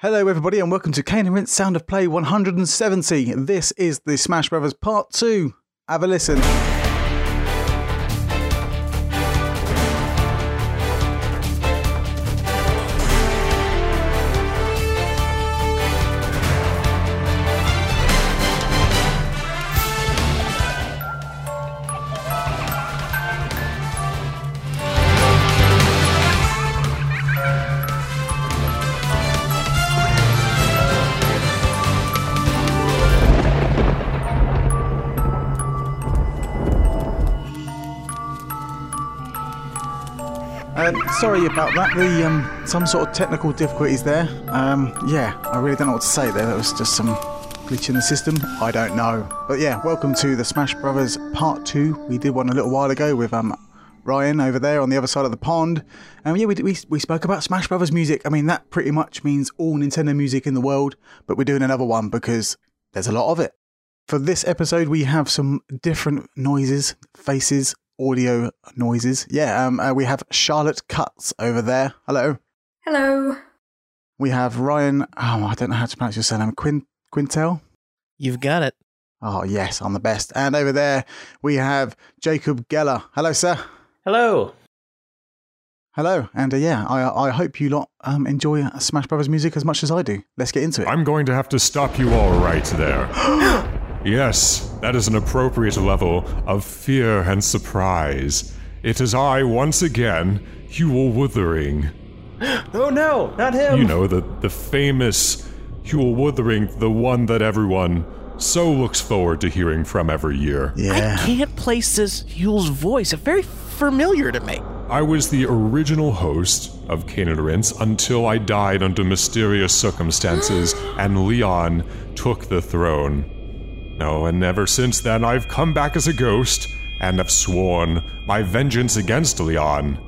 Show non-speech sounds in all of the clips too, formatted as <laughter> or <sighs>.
Hello, everybody, and welcome to Cane and Rinse Sound of Play 170. This is the Smash Brothers Part 2. Have a listen. About that. The um, some sort of technical difficulties there. Um, yeah, I really don't know what to say there. That was just some glitch in the system. I don't know. But yeah, welcome to the Smash Brothers Part Two. We did one a little while ago with um, Ryan over there on the other side of the pond. And yeah, we, we we spoke about Smash Brothers music. I mean, that pretty much means all Nintendo music in the world. But we're doing another one because there's a lot of it. For this episode, we have some different noises, faces, audio noises. Yeah, um, uh, we have Charlotte Cutts over there. Hello. Hello. We have Ryan. Oh, I don't know how to pronounce your surname. Quin Quintal. You've got it. Oh yes, I'm the best. And over there we have Jacob Geller. Hello, sir. Hello. Hello. And uh, yeah, I I hope you lot um, enjoy Smash Brothers music as much as I do. Let's get into it. I'm going to have to stop you all right there. <gasps> <gasps> <gasps> yes, that is an appropriate level of fear and surprise. It is I once again, Huell Wuthering. <gasps> Oh no, not him. You know, the, the famous Huell Wuthering, the one that everyone so looks forward to hearing from every year. yeah. I can't place this Huell's voice. It's very familiar to me. I was the original host of Cane until I died under mysterious circumstances <gasps> and Leon took the throne. No, and ever since then I've come back as a ghost and have sworn my vengeance against Leon.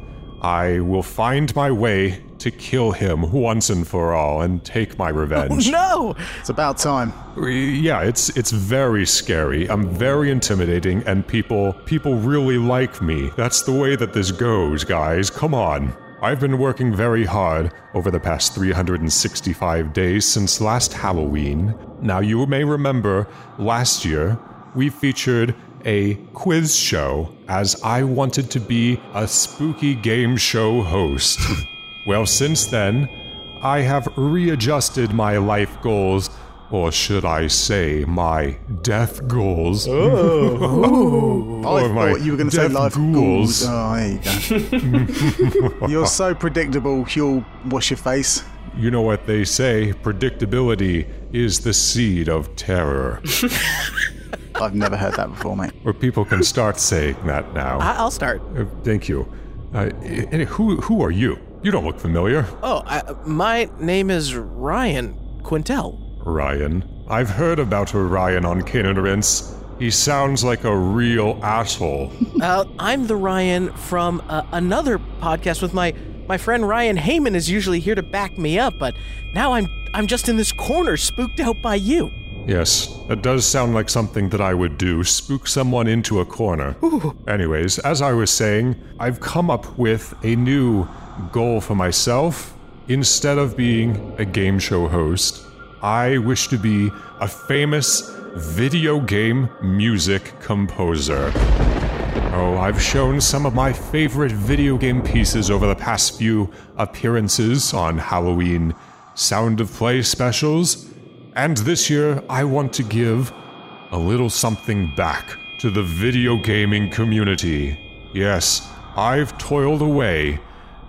I will find my way to kill him once and for all and take my revenge. <laughs> No! It's about time. Yeah, it's it's very scary. I'm very intimidating and people people really like me. That's the way that this goes, guys. Come on. I've been working very hard over the past 365 days since last Halloween. Now you may remember last year we featured a quiz show as I wanted to be a spooky game show host. <laughs> well, since then, I have readjusted my life goals, or should I say, my death goals. <laughs> I Or my thought you were going to say life ghouls. ghouls. Oh, there you go. <laughs> You're so predictable, Huell. Wash your face. You know what they say predictability is the seed of terror. <laughs> I've never heard that before, mate. or people can start saying that now. I- I'll start. Uh, thank you. Uh, and who, who are you? You don't look familiar. Oh, I, my name is Ryan Quintal. Ryan. I've heard about Ryan on Kanan He sounds like a real asshole. <laughs> Uh, I'm the Ryan from uh, another podcast with my my friend Ryan Heyman is usually here to back me up, but now I'm I'm just in this corner, spooked out by you. yes, that does sound like something that I would do spook someone into a corner. Anyways, as I was saying, I've come up with a new goal for myself. Instead of being a game show host, I wish to be a famous video game music composer. Oh, I've shown some of my favorite video game pieces over the past few appearances on Halloween Sound of Play specials, and this year I want to give a little something back to the video gaming community. Yes, I've toiled away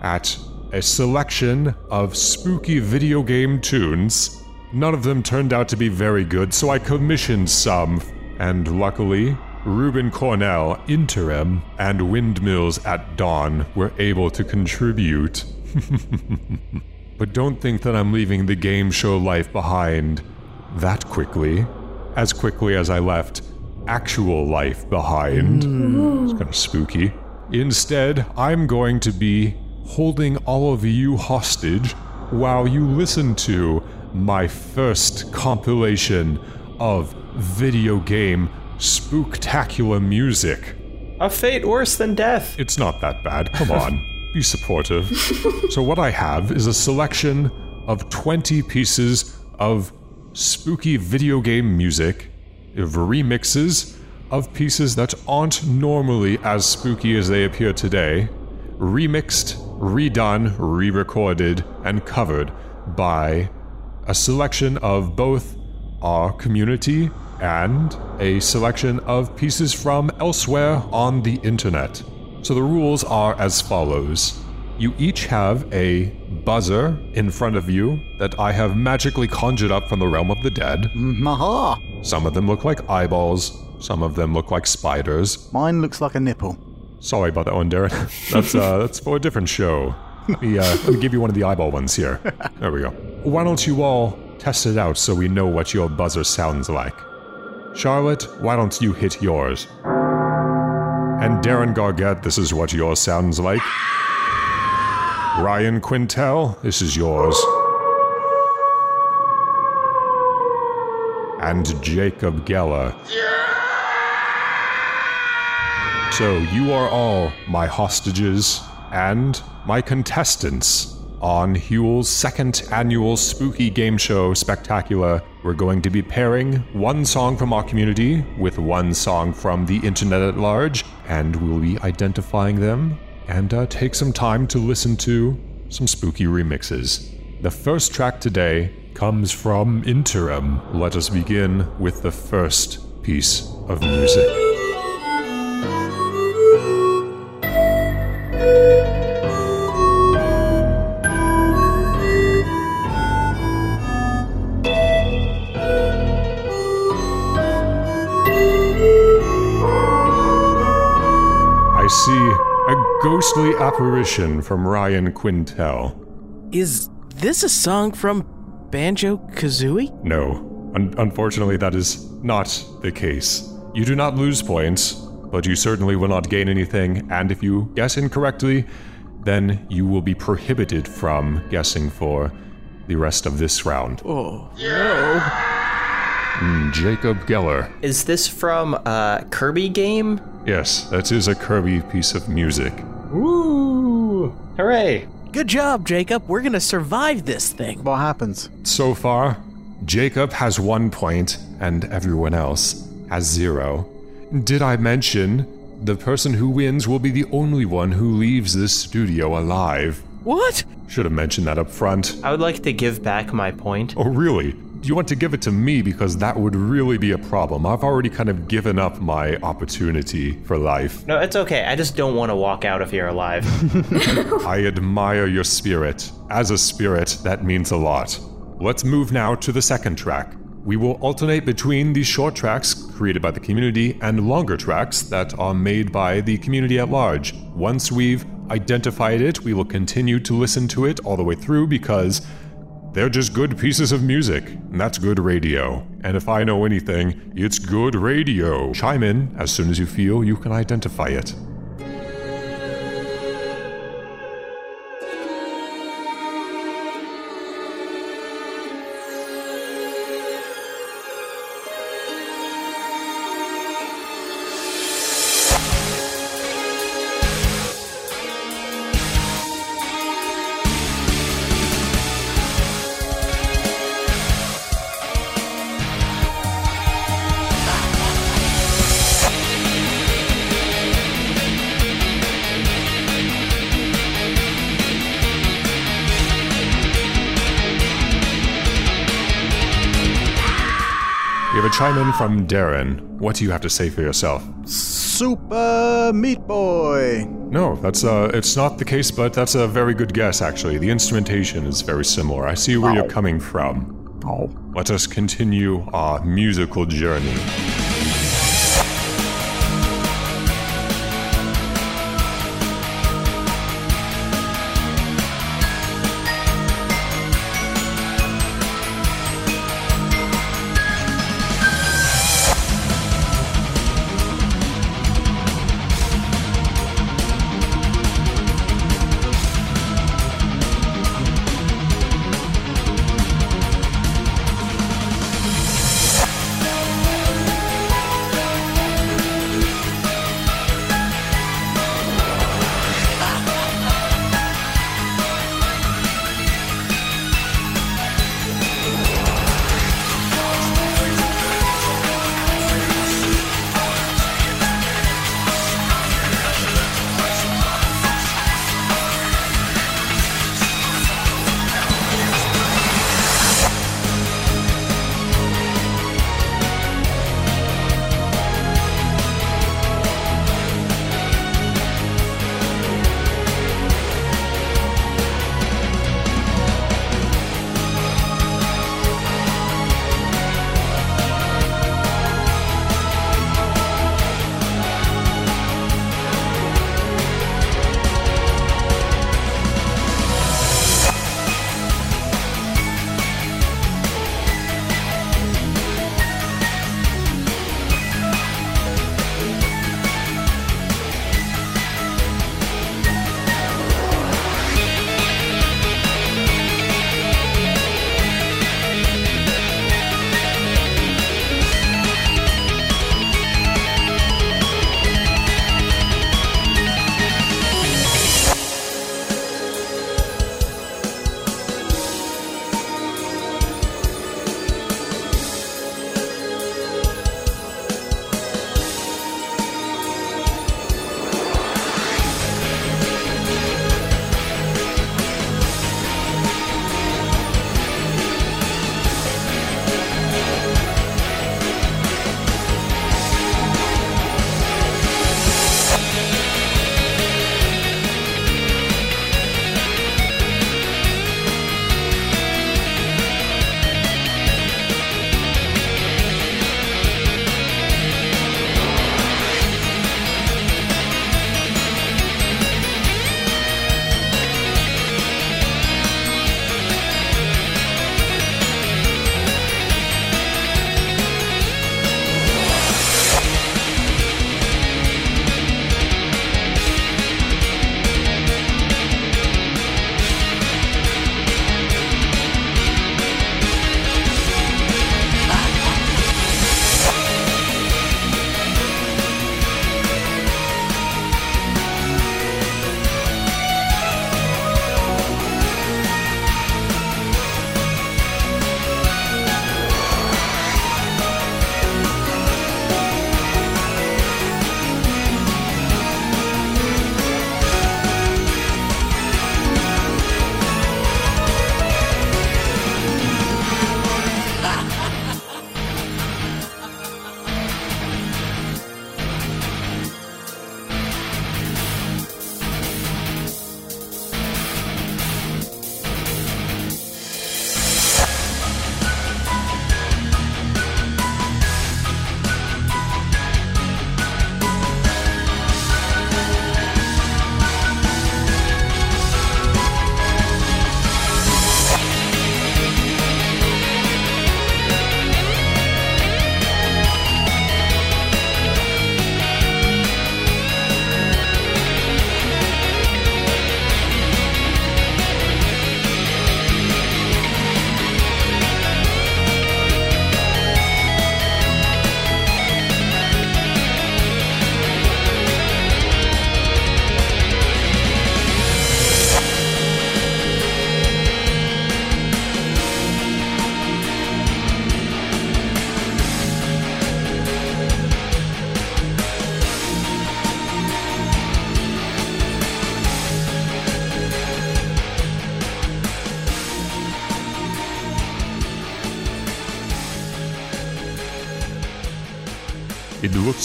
at a selection of spooky video game tunes. None of them turned out to be very good, so I commissioned some, and luckily, Reuben Cornell, Interim, and Windmills at Dawn were able to contribute. <laughs> but don't think that I'm leaving the game show life behind that quickly. As quickly as I left actual life behind. Mm. It's kind of spooky. Instead, I'm going to be holding all of you hostage while you listen to my first compilation of video game spooktacular music. A fate worse than death. It's not that bad. Come on. Be supportive. so, what I have is a selection of 20 pieces of spooky video game music, of remixes of pieces that aren't normally as spooky as they appear today, remixed, redone, re recorded, and covered by a selection of both our community and a selection of pieces from elsewhere on the internet. So the rules are as follows. You each have a buzzer in front of you that I have magically conjured up from the realm of the dead. Maha! Some of them look like eyeballs, some of them look like spiders. Mine looks like a nipple. Sorry about that one, Darren. <laughs> That's uh, that's for a different show. Let me, uh, let me give you one of the eyeball ones here. There we go. Why don't you all test it out so we know what your buzzer sounds like? Charlotte, why don't you hit yours? And Darren Gargette, this is what yours sounds like. Ryan Quintal, this is yours. And Jacob Geller. So you are all my hostages and my contestants on Huell's second annual spooky game show spectacular. We're going to be pairing one song from our community with one song from the internet at large, and we'll be identifying them and uh, take some time to listen to some spooky remixes. The first track today comes from Interim. Let us begin with the first piece of music. Apparition from Ryan Quintal. Is this a song from Banjo Kazooie? No, un- unfortunately, that is not the case. You do not lose points, but you certainly will not gain anything, and if you guess incorrectly, then you will be prohibited from guessing for the rest of this round. Oh, no. Mm, Jacob Geller. Is this from a Kirby game? Yes, that is a Kirby piece of music. Woo! Hooray! Good job, Jacob. We're gonna survive this thing. What happens? So far, Jacob has one point, and everyone else has zero. Did I mention the person who wins will be the only one who leaves this studio alive? What? Should have mentioned that up front. I would like to give back my point. Oh, really? Do you want to give it to me? Because that would really be a problem. I've already kind of given up my opportunity for life. No, it's okay. I just don't want to walk out of here alive. <laughs> I admire your spirit. As a spirit, that means a lot. Let's move now to the second track. We will alternate between the short tracks created by the community and longer tracks that are made by the community at large. Once we've identified it, we will continue to listen to it all the way through because they're just good pieces of music, and that's good radio. And if I know anything, it's good radio. Chime in as soon as you feel you can identify it. Chime in from Darren. What do you have to say for yourself? Super Meat Boy! No, that's uh it's not the case, but that's a very good guess actually. The instrumentation is very similar. I see where you're coming from. Oh. Let us continue our musical journey.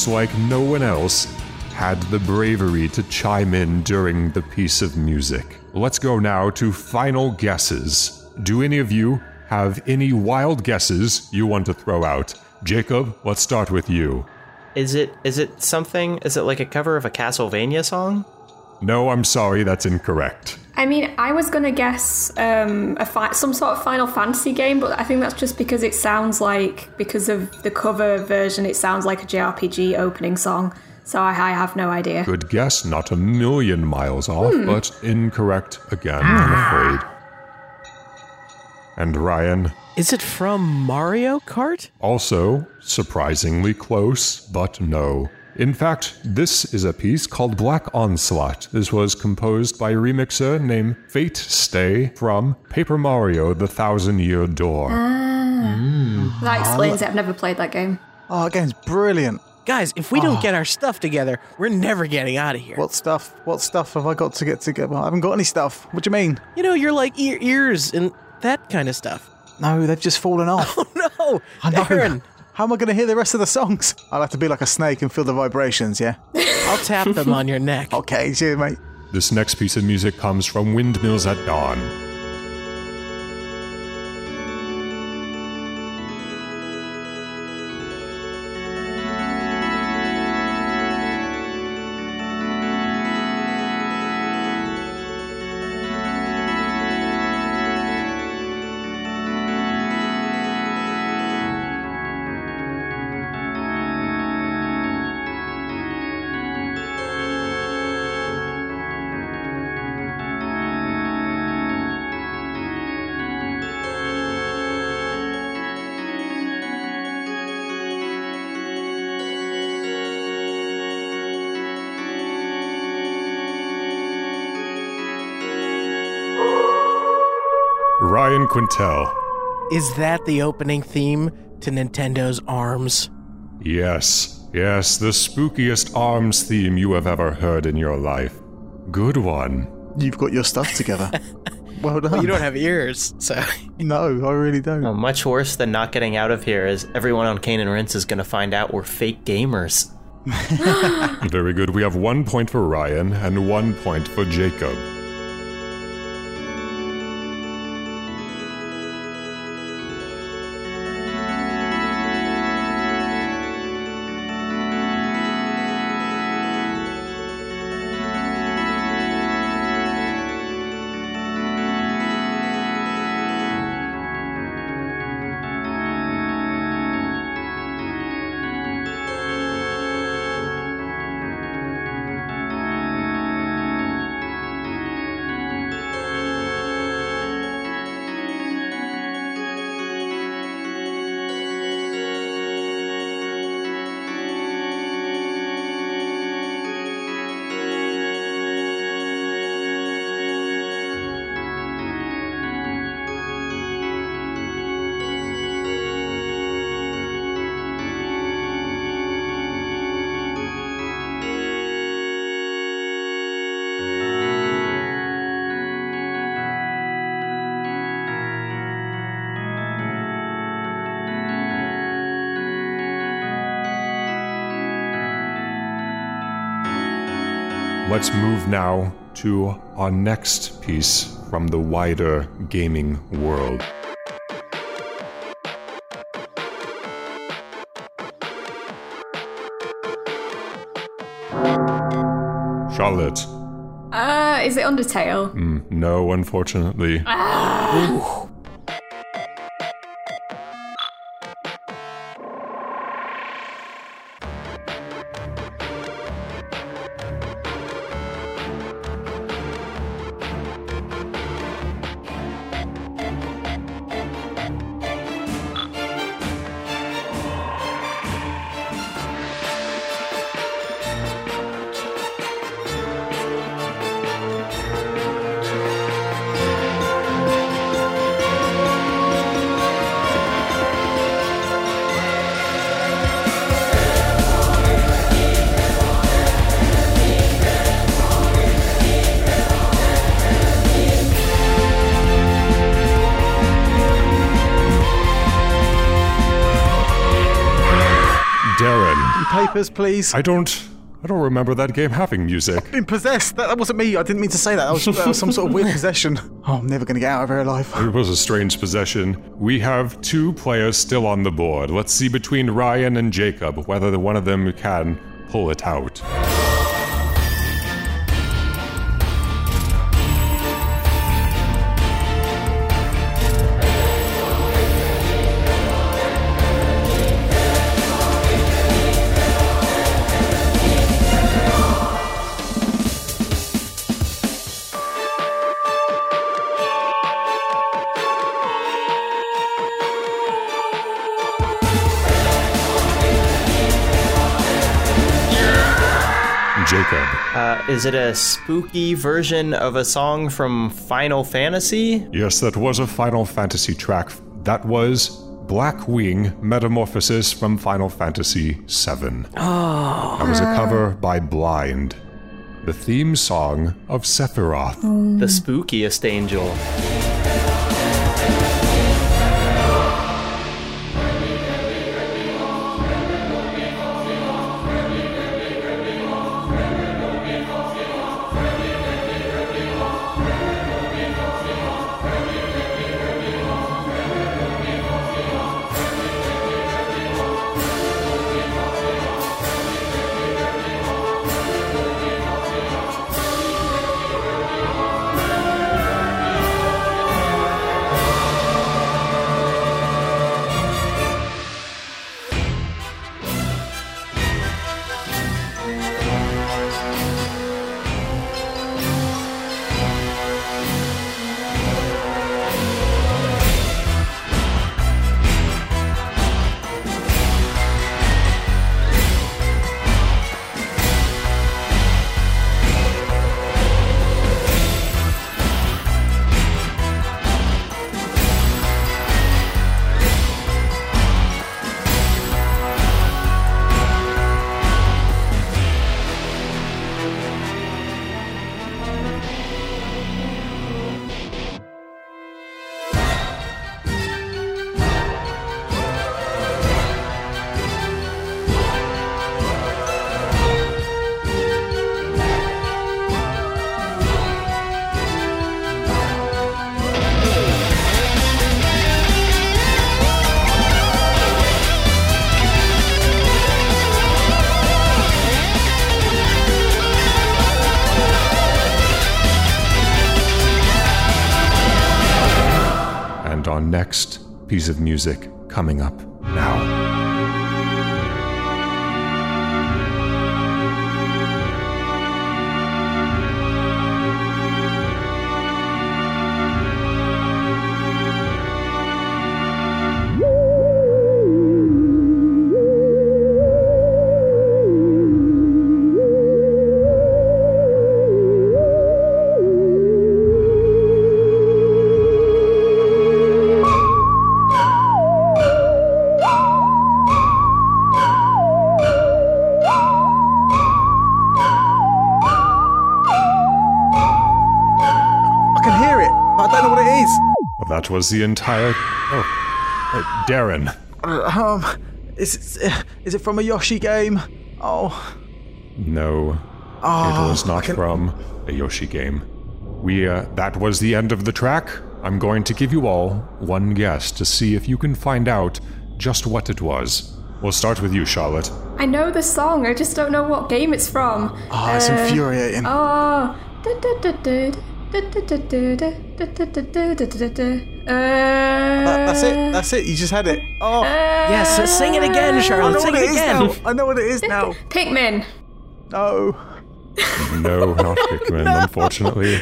Like no one else had the bravery to chime in during the piece of music. Let's go now to final guesses. Do any of you have any wild guesses you want to throw out? Jacob, let's start with you. Is it is it something? Is it like a cover of a Castlevania song? No, I'm sorry, that's incorrect. I mean, I was gonna guess um, a fi- some sort of Final Fantasy game, but I think that's just because it sounds like because of the cover version, it sounds like a JRPG opening song. So I, I have no idea. Good guess, not a million miles off, but incorrect again, I'm afraid. And Ryan, Is it from Mario Kart? also surprisingly close, but no. In fact, this is a piece called Black Onslaught. This was composed by a remixer named Fate Stay from Paper Mario The Thousand Year Door. Ah. Hmm. That explains it. I've never played that game. Oh, that game's brilliant. Guys, if we don't ah. get our stuff together, we're never getting out of here. What stuff? What stuff have I got to get together? I haven't got any stuff. What do you mean? you know, you're like ears and that kind of stuff. No, they've just fallen off. <laughs> Oh no, I know. Aaron, How am I going to hear the rest of the songs? I'll have to be like a snake and feel the vibrations, yeah? <laughs> I'll tap them on your neck. Okay, cheers, mate. This next piece of music comes from Windmills at Dawn. Ryan Quintal. Is that the opening theme to Nintendo's Arms? Yes, yes, the spookiest arms theme you have ever heard in your life. Good one. You've got your stuff together. <laughs> well done. You don't have ears, so. <laughs> No, I really don't. Oh, much worse than not getting out of here is everyone on Cane and Rinse is going to find out we're fake gamers. <laughs> Very good. We have one point for Ryan and one point for Jacob. Let's move now to our next piece from the wider gaming world. Charlotte. Uh, is it Undertale? Mm, no, unfortunately. Darren, Please. I don't. I don't remember that game having music. been possessed. That, that wasn't me. I didn't mean to say that. That was, that was some sort of weird possession. Oh, I'm never going to get out of here alive. It was a strange possession. We have two players still on the board. Let's see between Ryan and Jacob whether the one of them can pull it out. Is it a spooky version of a song from Final Fantasy? Yes, that was a Final Fantasy track. That was Black Wing Metamorphosis from Final Fantasy VII. Oh. That was a cover by Blind. The theme song of Sephiroth. The spookiest angel. Of music coming up was the entire. Oh, uh, Darren. Uh, um, is it, uh, it from a Yoshi game? Oh, No, it was not from a Yoshi game. We, uh, that was the end of the track. I'm going to give you all one guess to see if you can find out just what it was. We'll start with you, Charlotte. I know the song, I just don't know what game it's from. oh it's Uh, infuriating. Oh. That- that's it. That's it. You just had it. Oh, Yes, uh, sing it again, I Charlotte. Sing what it it is again. now. I know what it is now. Pikmin. No. No, not Pikmin, <laughs> unfortunately.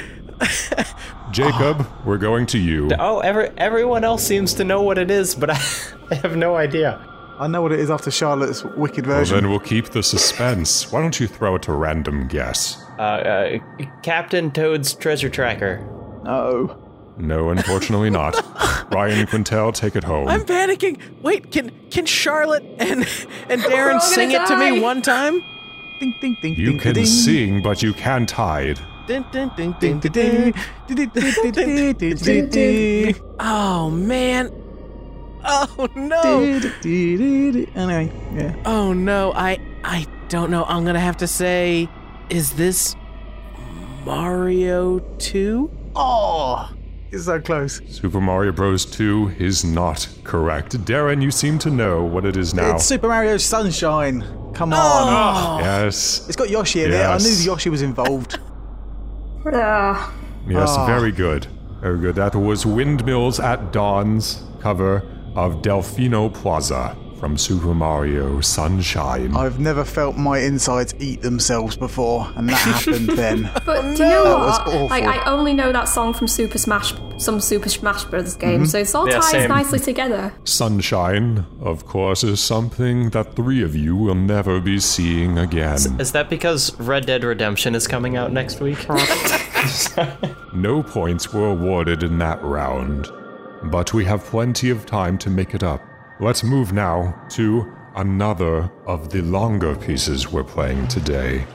Jacob, we're going to you. Oh, every, everyone else seems to know what it is, but I, <laughs> I have no idea. I know what it is after Charlotte's wicked version. Well, then we'll keep the suspense. Why don't you throw it a random guess? Uh, uh, Captain Toad's treasure tracker. no. No, unfortunately not. <laughs> Ryan Quintal, take it home. I'm panicking. Wait, can can Charlotte and and Darren all gonna sing it to me one time? Ding, ding, ding, you ding, can ding. sing, but you can't hide. Oh man. Oh no! Anyway, yeah. Oh no! I I don't know. I'm gonna have to say, is this Mario Two? Oh, it's so close. Super Mario Bros. 2 is not correct. Darren, you seem to know what it is now. It's Super Mario Sunshine. Come on. Oh. yes. It's got Yoshi in it. I knew Yoshi was involved. Ah. Yes, Ah. very good. Very good. That was Windmills at Dawn's cover of Delfino Plaza from Super Mario Sunshine. I've never felt my insides eat themselves before, and that happened <laughs> then. But do you know That was what? awful. Like I only know that song from Super Smash, some Super Smash Bros. game, Mm-hmm. so it all Yeah, ties same. nicely together. Sunshine, of course, is something that three of you will never be seeing again. Is that because Red Dead Redemption is coming out next week? <laughs> No points were awarded in that round, but we have plenty of time to make it up. Let's move now to another of the longer pieces we're playing today.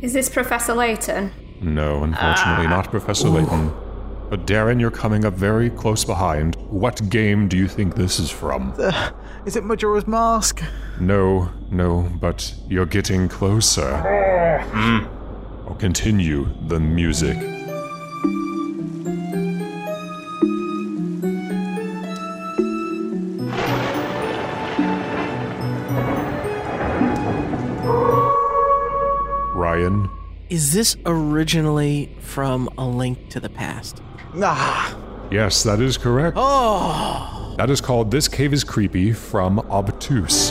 Is this Professor Layton? No, unfortunately, ah. not Professor Layton. But Darren, you're coming up very close behind. What game do you think this is from? Is it Majora's Mask? No, no, but you're getting closer. I'll continue the music. Is this originally from A Link to the Past? Ah, yes, that is correct. Oh, That is called This Cave is Creepy from Obtuse.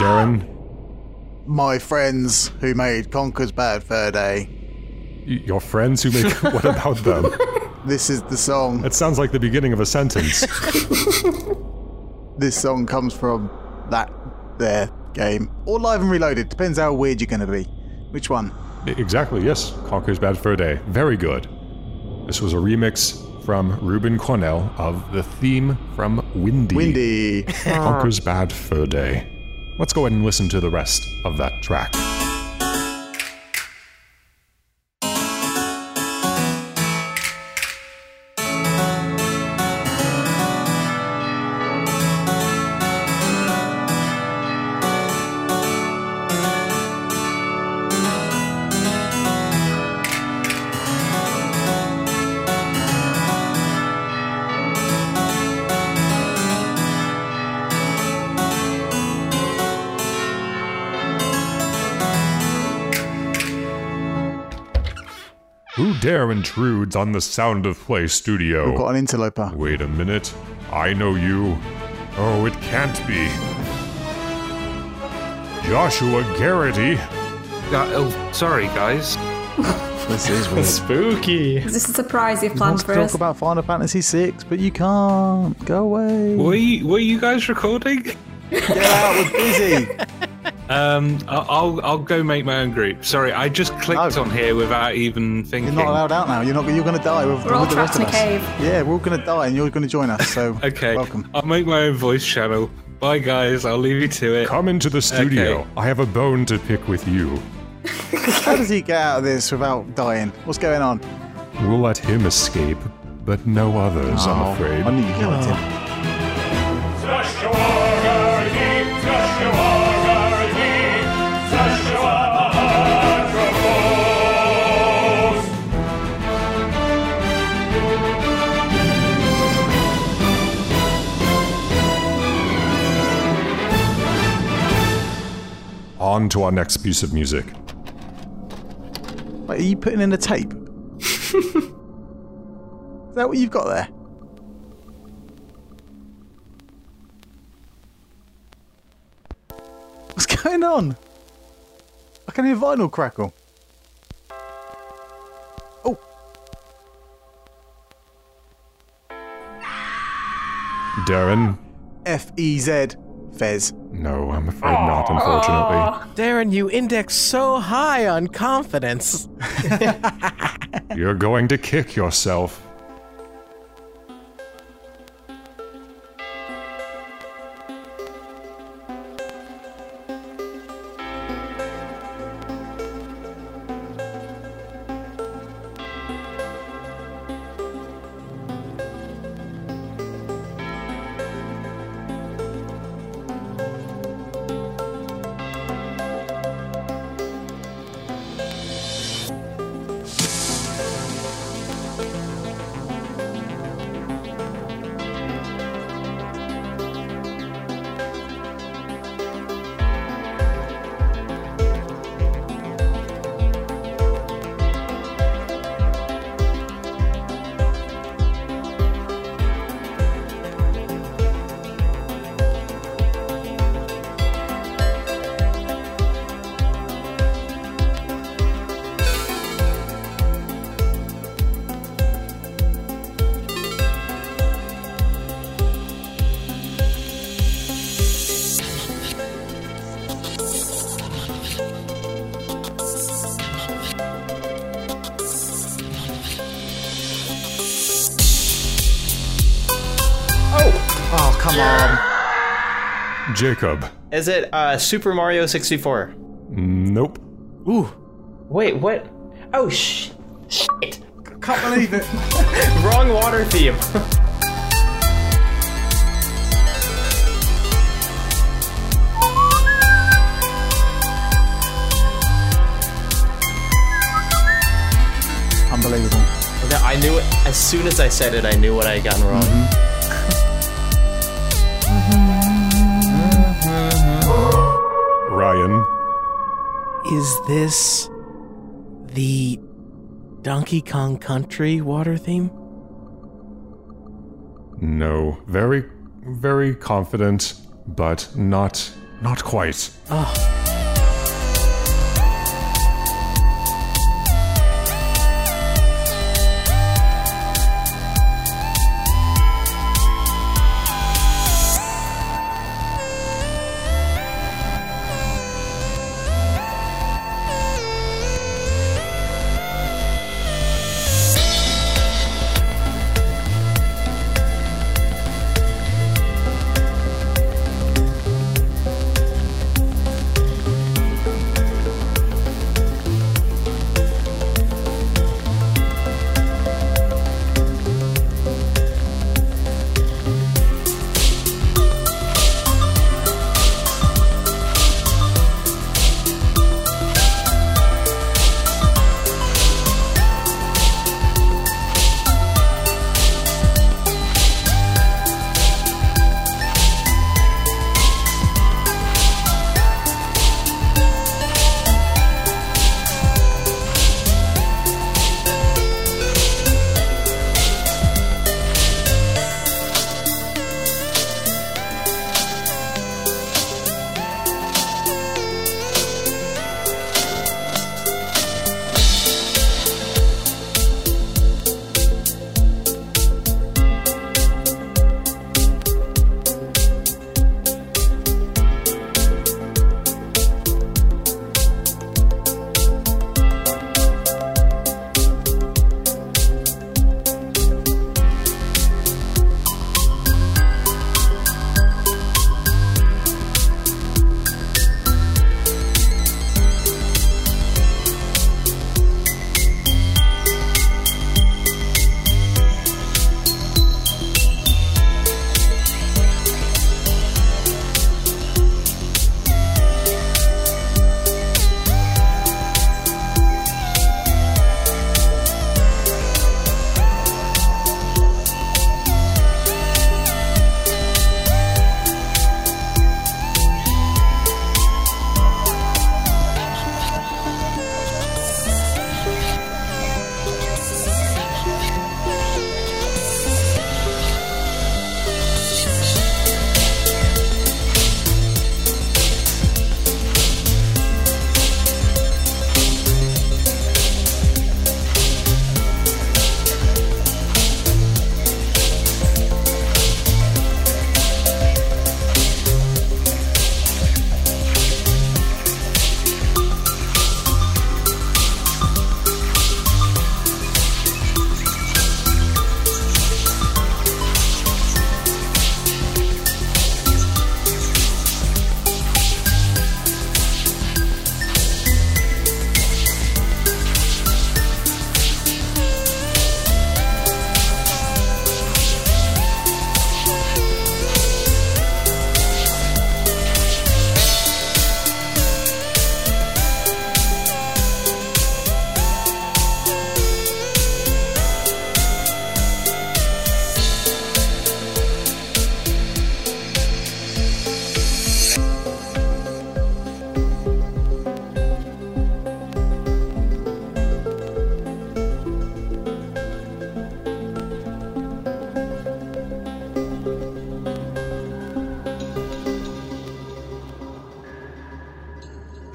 Darren, My friends who made Conker's Bad Fur Day. y- your friends who make. <laughs> what about them? This is the song. That sounds like the beginning of a sentence. <laughs> This song comes from that there game. Or Live and Reloaded. Depends how weird you're going to be. Which one? Exactly, yes. Conker's Bad Fur Day. Very good. This was a remix from Ruben Cornell of the theme from Windy. Windy. Conker's Bad Fur Day. Let's go ahead and listen to the rest of that track. Who intrudes on the Sound of Play studio? We've got an interloper. Wait a minute. I know you. Oh, it can't be. Joshua Garrity. Uh, oh, sorry, guys. <laughs> This is weird. Spooky. Is this a surprise you've He planned wants to for talk about Final Fantasy VI, but you can't. Go away. Were you, were you guys recording? Get out, we're busy. <laughs> Um, I- I'll I'll go make my own group. Sorry, I just clicked No. on here without even thinking. You're not allowed out now. You're not. You're going to die with, We're all with the trapped of in a cave. Yeah, we're all going to die, and you're going to join us. So <laughs> Okay, welcome. I'll make my own voice channel. Bye, guys. I'll leave you to it. Come into the studio. Okay. I have a bone to pick with you. <laughs> How does he get out of this without dying? What's going on? We'll let him escape, but no others, I'm Oh, afraid. I knew you liked him. On to our next piece of music. Wait, are you putting in a tape? <laughs> is that what you've got there? What's going on? I can hear vinyl crackle. Oh, Darren? F E Z, Fez. No, I'm afraid not, unfortunately. Darren, you index so high on confidence. <laughs> You're going to kick yourself. Jacob. Is it uh, Super Mario 64? Nope. Ooh, Wait, what? Oh, sh- shit. Can't believe it. <laughs> Wrong water theme. Unbelievable. Okay, I knew it. As soon as I said it, I knew what I had gotten wrong. Ryan. This the Donkey Kong Country water theme? No. Very, very confident, but not Not quite. Ah.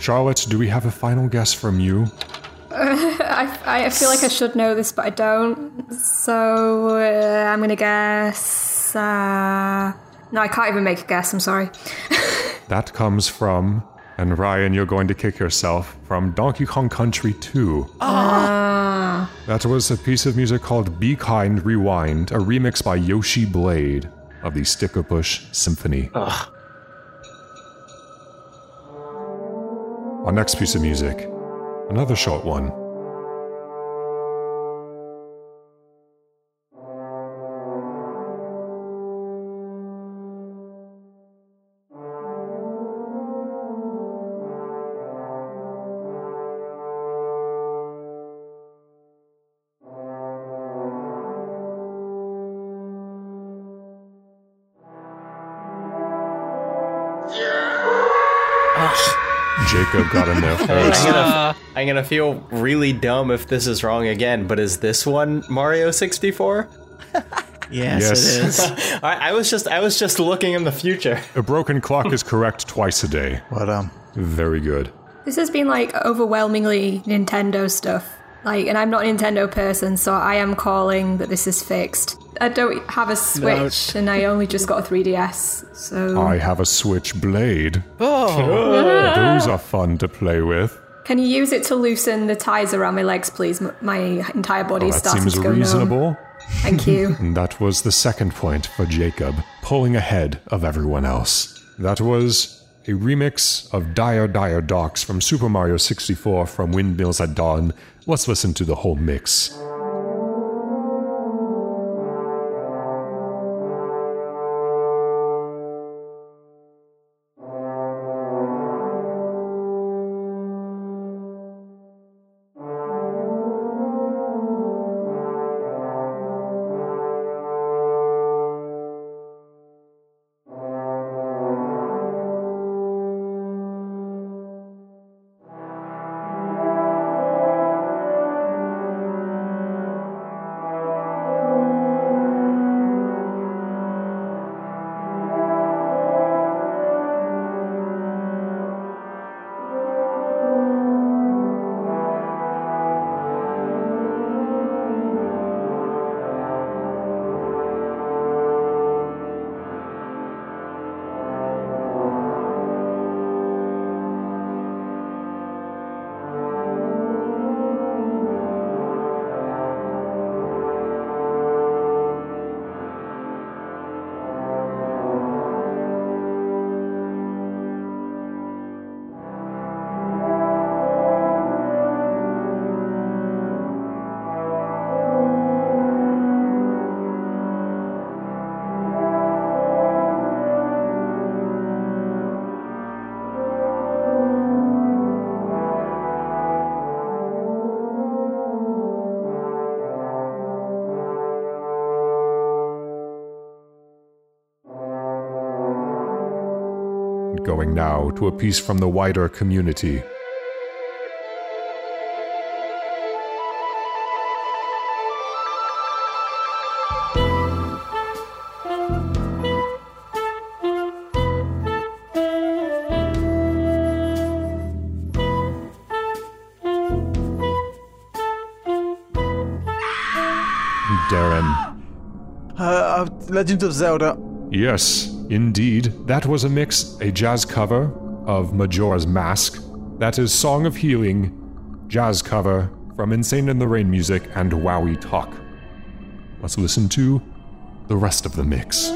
Charlotte, do we have a final guess from you? <laughs> I, I feel like I should know this, but I don't. So uh, I'm gonna guess. Uh, no, I can't even make a guess. I'm sorry. <laughs> That comes from, and Ryan, you're going to kick yourself, from Donkey Kong Country 2. That was a piece of music called Be Kind Rewind, a remix by YoshiBlade of the Sticker Bush Symphony. Our next piece of music, another short one. Jacob got in there <laughs> I'm first. gonna, I'm gonna feel really dumb if this is wrong again, but is this one Mario 64? Yes, <laughs> Yes. it is. <laughs> I, I was just I was just looking in the future. A broken clock is correct twice a day. But um, Very good. This has been like overwhelmingly Nintendo stuff. Like, and I'm not a Nintendo person, so I am calling that this is fixed. I don't have a Switch, and I only just got a 3DS, so I have a switchblade. Oh, <laughs> Those are fun to play with. can you use it to loosen the ties around my legs, please? My entire body Oh, is that starting seems to go numb. reasonable. Thank you. <laughs> And that was the second point for Jacob, pulling ahead of everyone else. That was a remix of Dire Dire Docks from Super Mario 64 from Windmills at Dawn. Let's listen to the whole mix. Going now to a piece from the wider community. Darren. uh, uh, Legend of Zelda. Yes, indeed. That was a mix, a jazz cover of Majora's Mask. That is Song of Healing, jazz cover from Insane in the Rain music and Wowie Talk. Let's listen to the rest of the mix.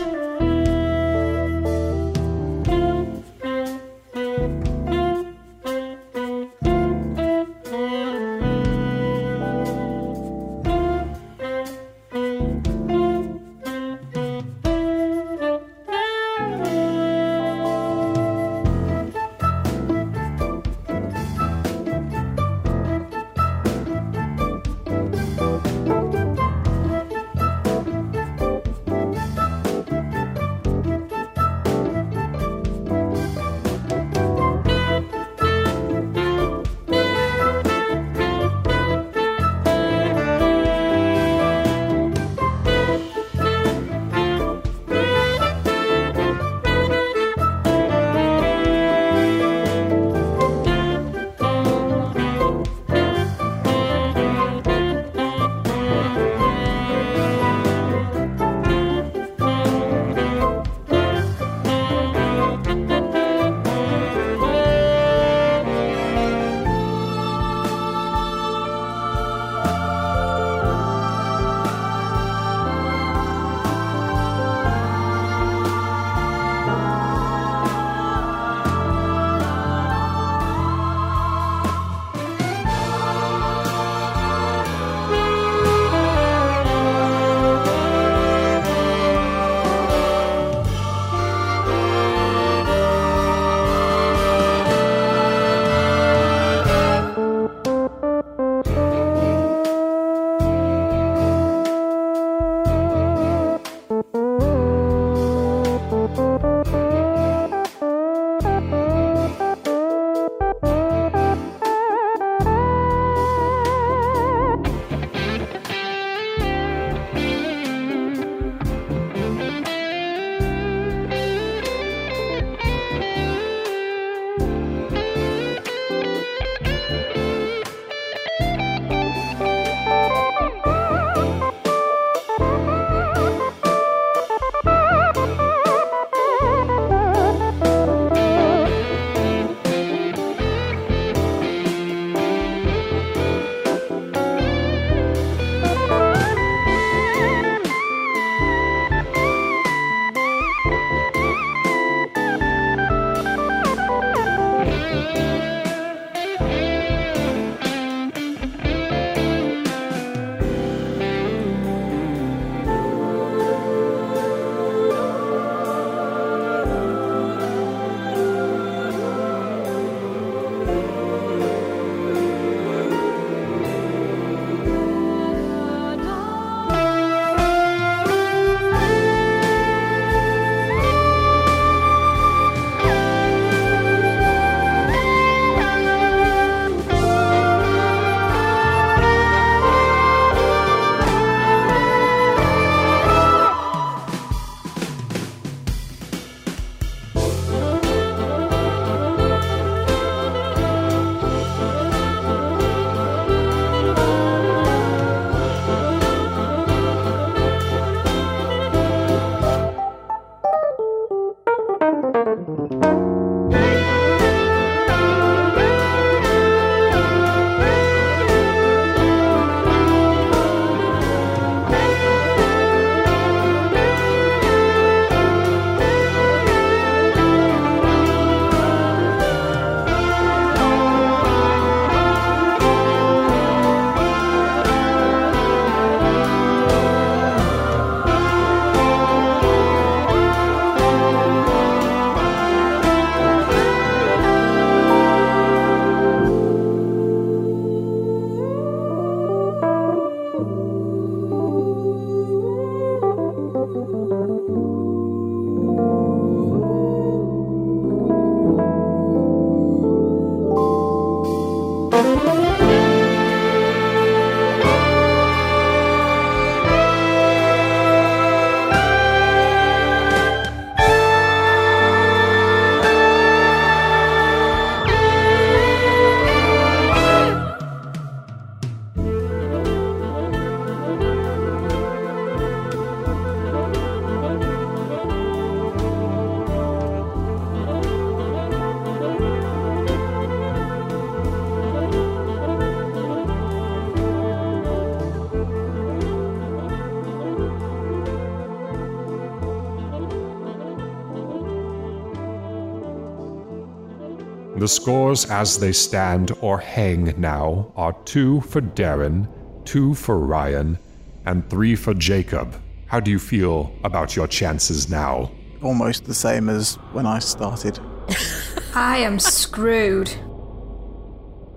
Scores as they stand or hang now are two for Darren, two for Ryan, and three for Jacob. How do you feel about your chances now? Almost the same as when I started. <laughs> I am screwed.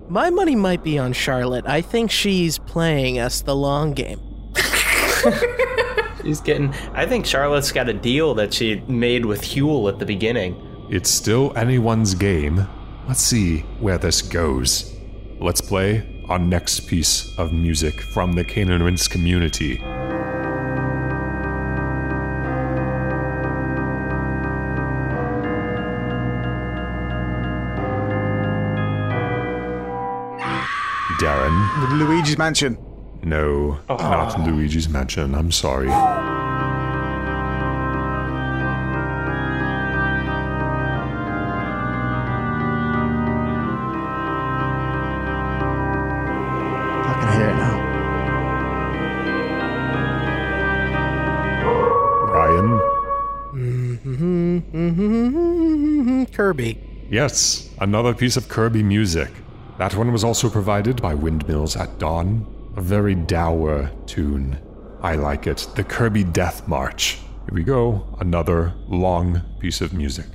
My money might be on Charlotte. I think she's playing us the long game. She's getting. I think Charlotte's got a deal that she made with Huell at the beginning. It's still anyone's game. Let's see where this goes. Let's play our next piece of music from the Cane and Rinse community. Darren, Luigi's Mansion. no, oh. not Luigi's Mansion. I'm sorry. Yes, another piece of Kirby music. That one was also provided by Windmills at Dawn. A very dour tune. I like it. The Kirby Death March. Here we go. Another long piece of music.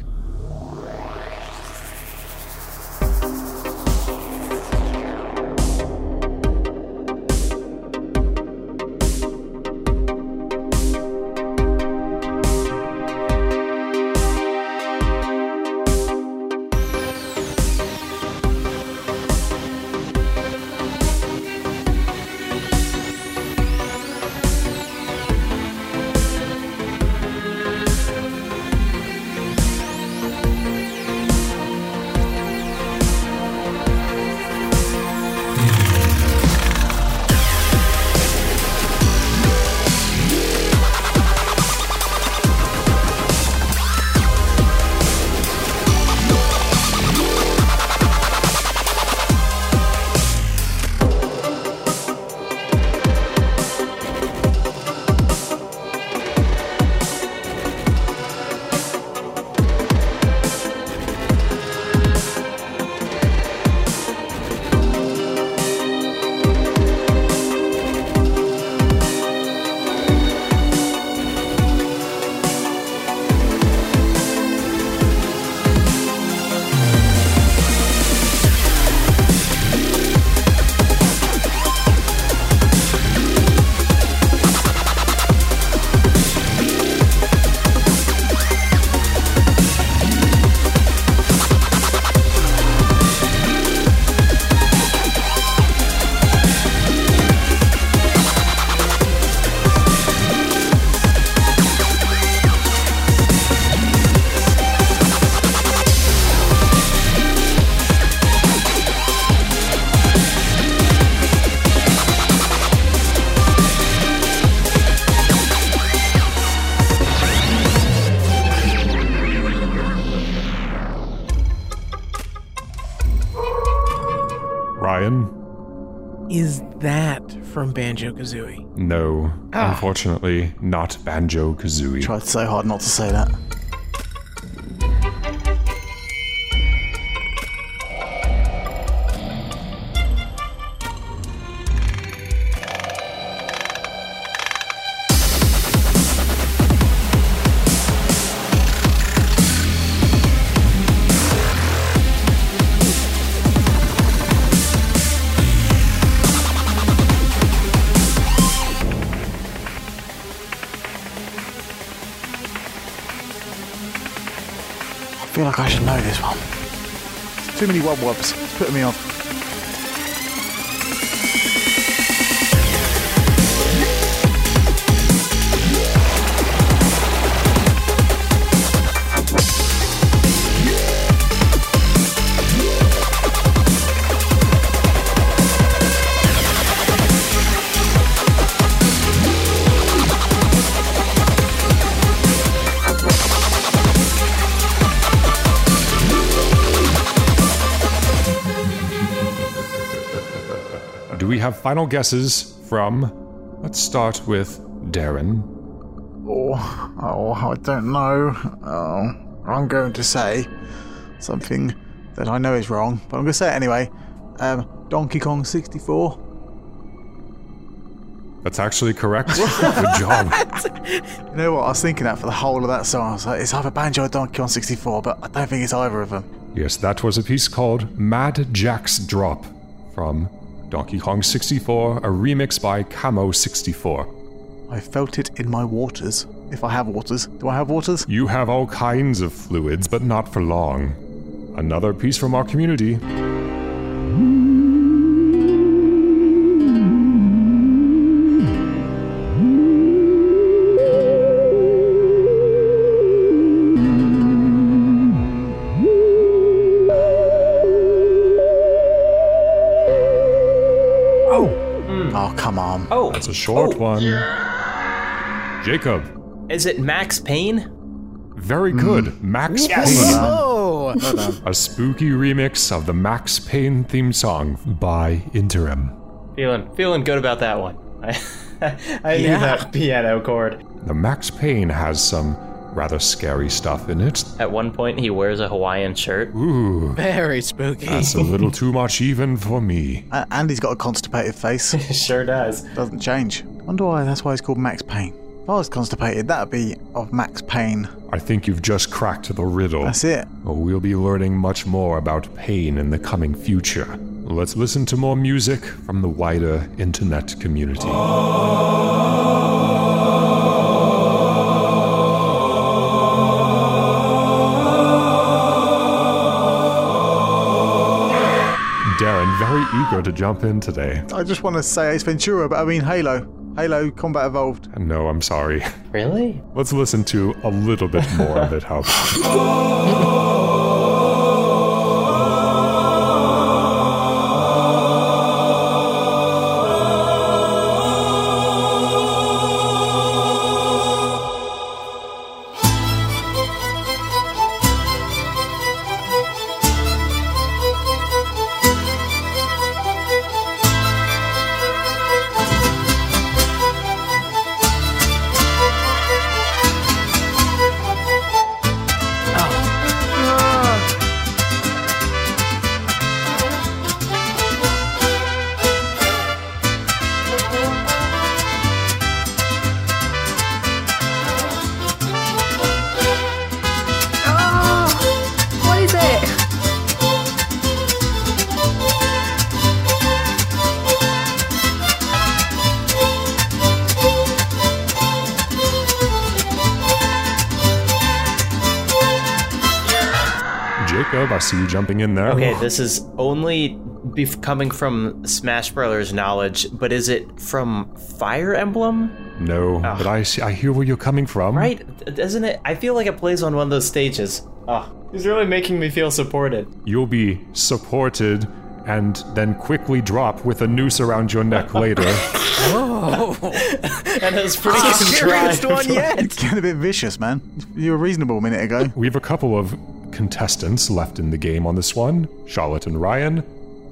Banjo Kazooie? No. Ah. Unfortunately, not Banjo Kazooie. Tried so hard not to say that. Many wubs. It's putting me off. Have final guesses from. Let's start with Darren. Oh, oh, I don't know. Oh, I'm going to say something that I know is wrong, but I'm going to say it anyway. Um, Donkey Kong 64. That's actually correct. <laughs> Good job. You know what? I was thinking that for the whole of that song. I was like, it's either Banjo or Donkey Kong 64, but I don't think it's either of them. Yes, that was a piece called Mad Jack's Drop from Donkey Kong 64, a remix by Camo 64. I felt it in my waters. If I have waters. Do I have waters? You have all kinds of fluids, but not for long. Another piece from our community. On. It's a short oh, one. Jacob, Is it Max Payne? very good. Mm. Max Yes. Payne. Oh, A spooky remix of the Max Payne theme song by Interim. Feeling feeling good about that one. <laughs> I, I knew that piano chord. The Max Payne has some rather scary stuff in it. At one point, he wears a Hawaiian shirt. Ooh, very spooky. that's a little too much even for me. Uh, a- and he's got a constipated face. <laughs> sure does. Doesn't change. Wonder why that's why he's called Max Payne. If I was constipated, that'd be of Max Payne. I think you've just cracked the riddle. That's it. Oh, We'll be learning much more about pain in the coming future. Let's listen to more music from the wider internet community. Darren, eager to jump in today. I just want to say Ace Ventura, but I mean Halo. Halo Combat Evolved. No, I'm sorry. Really? Let's listen to a little bit more of it. How about? <laughs> jumping in there. Okay, <laughs> this is only bef- coming from Smash Brothers knowledge, but is it from Fire Emblem? No, ah. but I see, I hear where you're coming from. Right? Doesn't it? I feel like it plays on one of those stages. Oh, he's really making me feel supported. You'll be supported and then quickly drop with a noose around your neck <laughs> later. Oh. <laughs> and it's pretty Experienced contrived. one yet? It's getting a bit vicious, man. You were reasonable a minute ago. we have a couple of contestants left in the game on this one Charlotte and Ryan.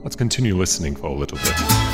Let's continue listening for a little bit.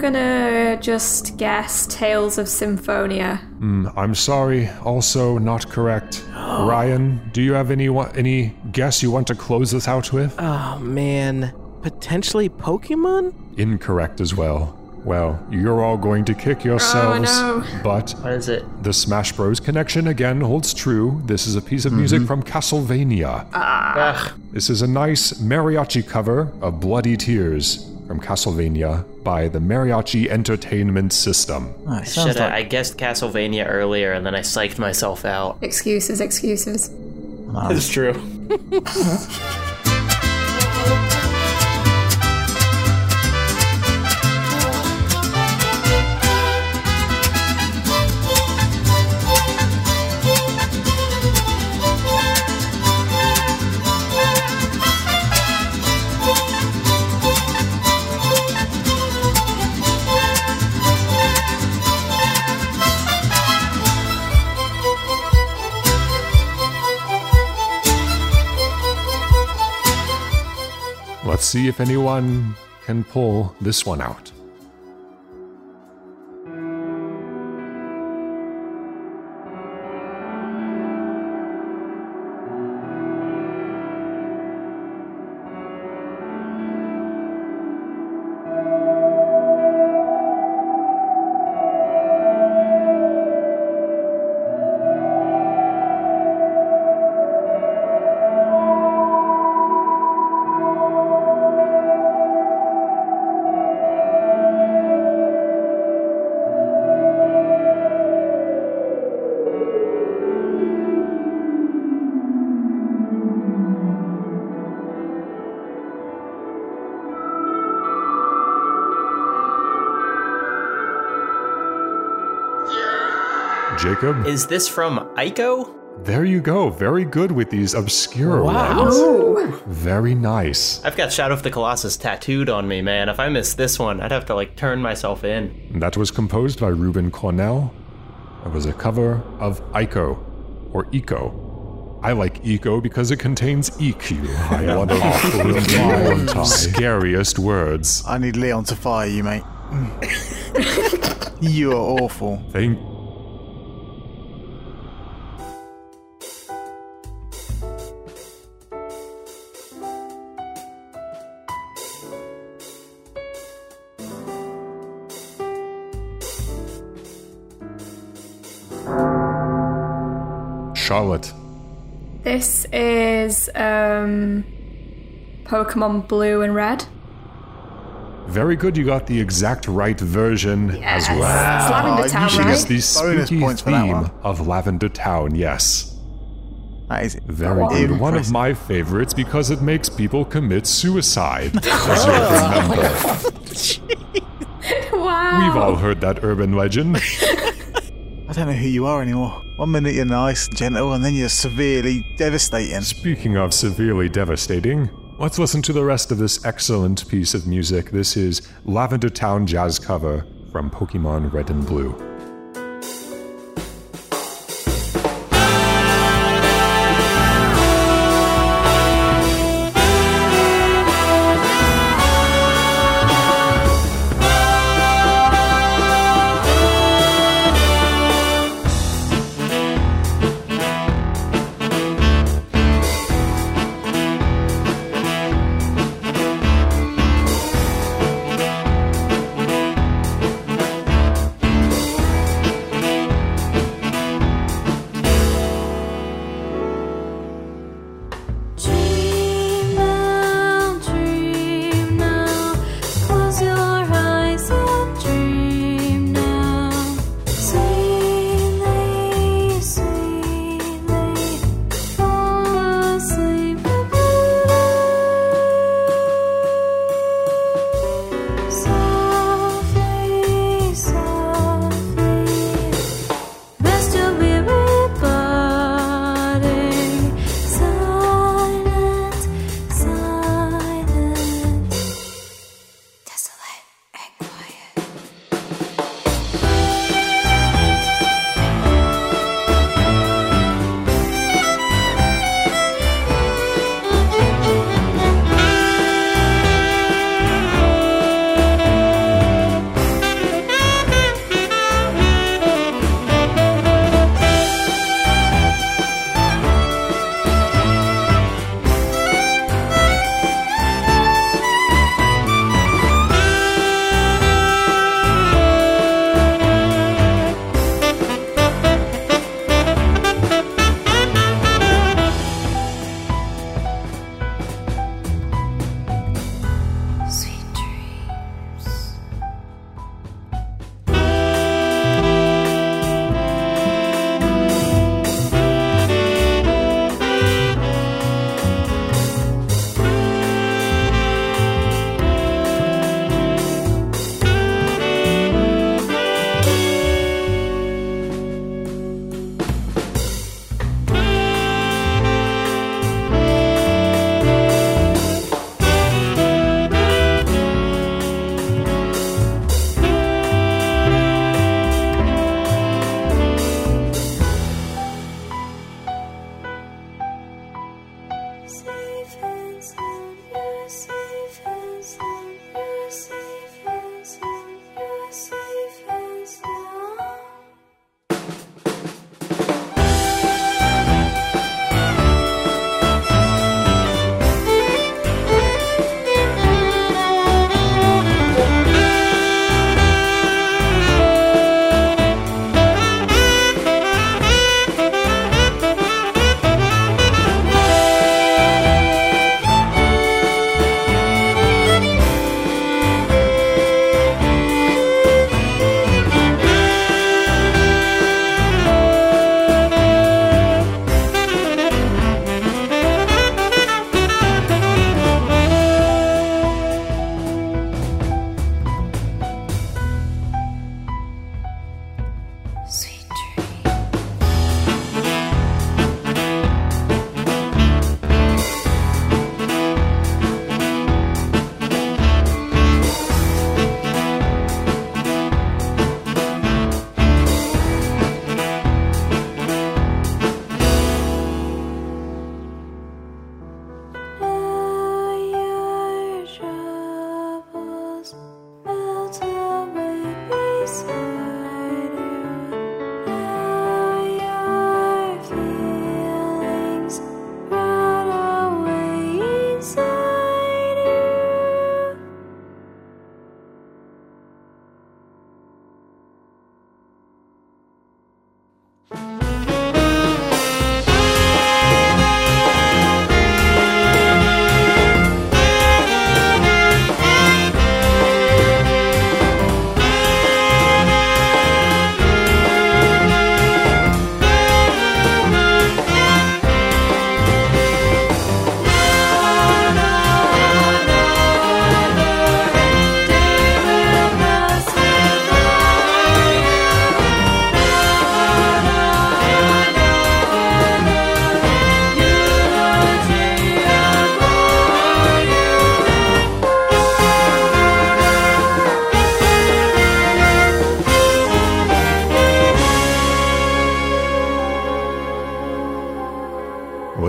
Gonna just guess Tales of Symphonia. Hmm, I'm sorry, also not correct. <gasps> Ryan, do you have any wa- any guess you want to close this out with? Oh man, potentially Pokemon? Incorrect as well. Well, you're all going to kick yourselves, Oh, no. but What is it? the Smash Bros. connection again holds true. This is a piece of music mm-hmm. from Castlevania. Ugh. This is a nice mariachi cover of Bloody Tears from Castlevania by the Mariachi Entertainment System. Ah, oh, Should like I guessed Castlevania earlier and then I psyched myself out. Excuses, excuses. It's true. <laughs> Let's see if anyone can pull this one out. Jacob, Is this from Ico? there you go. Very good with these obscure Wow. ones. Ooh. Very nice. I've got Shadow of the Colossus tattooed on me, man. If I miss this one, I'd have to like turn myself in. That was composed by Ruben Cornell. It was a cover of Ico, or Eco. I like Eco because it contains EQ. <laughs> I want to my <laughs> scariest words. I need Leon to fire you, mate. <laughs> you are awful. Thank. Charlotte. This is um, Pokemon Blue and Red. Very good, you got the exact right version as well. It's Lavender Oh, Town, you should right? get The spooky points for that theme of Lavender Town, yes. That is Very good. One of my favorites because it makes people commit suicide. As you <laughs> remember. <laughs> wow. We've all heard that urban legend. I don't know who you are anymore. One minute you're nice and gentle, and then you're severely devastating. Speaking of severely devastating, let's listen to the rest of this excellent piece of music. This is Lavender Town Jazz cover from Pokemon Red and Blue.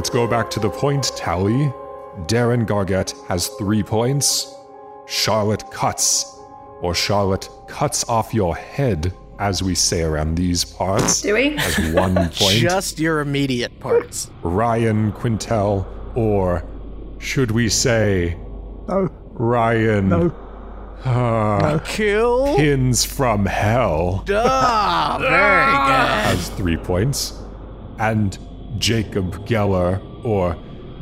Let's go back to the point tally. Darren Gargette has three points. Charlotte Cutts, or Charlotte cuts off your head, as we say around these parts, Do we? has one <laughs> point. Just your immediate parts. Ryan Quintal, or should we say No. Ryan No. Kill. Pins from Hell Ah, very good. <laughs> has three points, and Jacob Geller, or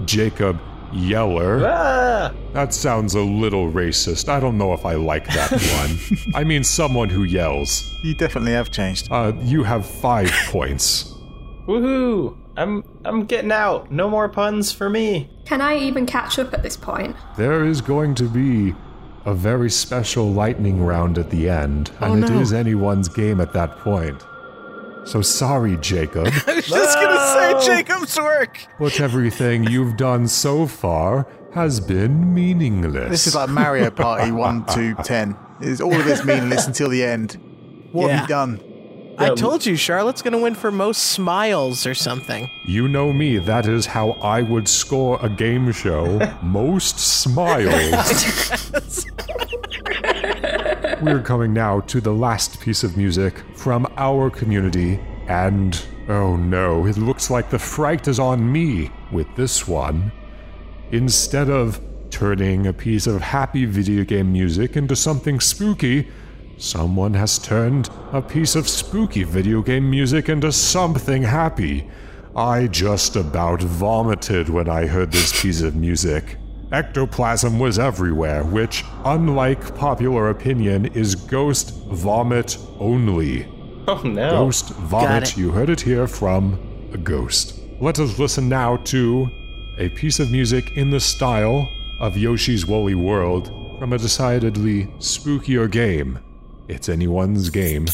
Jacob Yeller. Ah! That sounds a little racist. I don't know if I like that <laughs> one. I mean, someone who yells. You definitely have changed. Uh, you have five <laughs> points. Woohoo! I'm I'm getting out. No more puns for me. Can I even catch up at this point? There is going to be a very special lightning round at the end, and it no. is anyone's game at that point. So sorry, Jacob, <laughs> I was just gonna say Jacob's work. but everything you've done so far has been meaningless. This is like Mario Party <laughs> 1 to 10. It's, all of it's meaningless until the end. What Yeah. have you done? I um, told you Charlotte's gonna win for most smiles or something. You know me, that is how I would score a game show. <laughs> Most smiles. We're coming now to the last piece of music from our community, and oh no, it looks like the fright is on me with this one. Instead of turning a piece of happy video game music into something spooky, someone has turned a piece of spooky video game music into something happy. I just about vomited when I heard this piece of music. Ectoplasm was everywhere, which, unlike popular opinion, is ghost vomit only. Oh no. Ghost vomit. You heard it here from a ghost. Let us listen now to a piece of music in the style of Yoshi's Woolly World from a decidedly spookier game. It's anyone's game.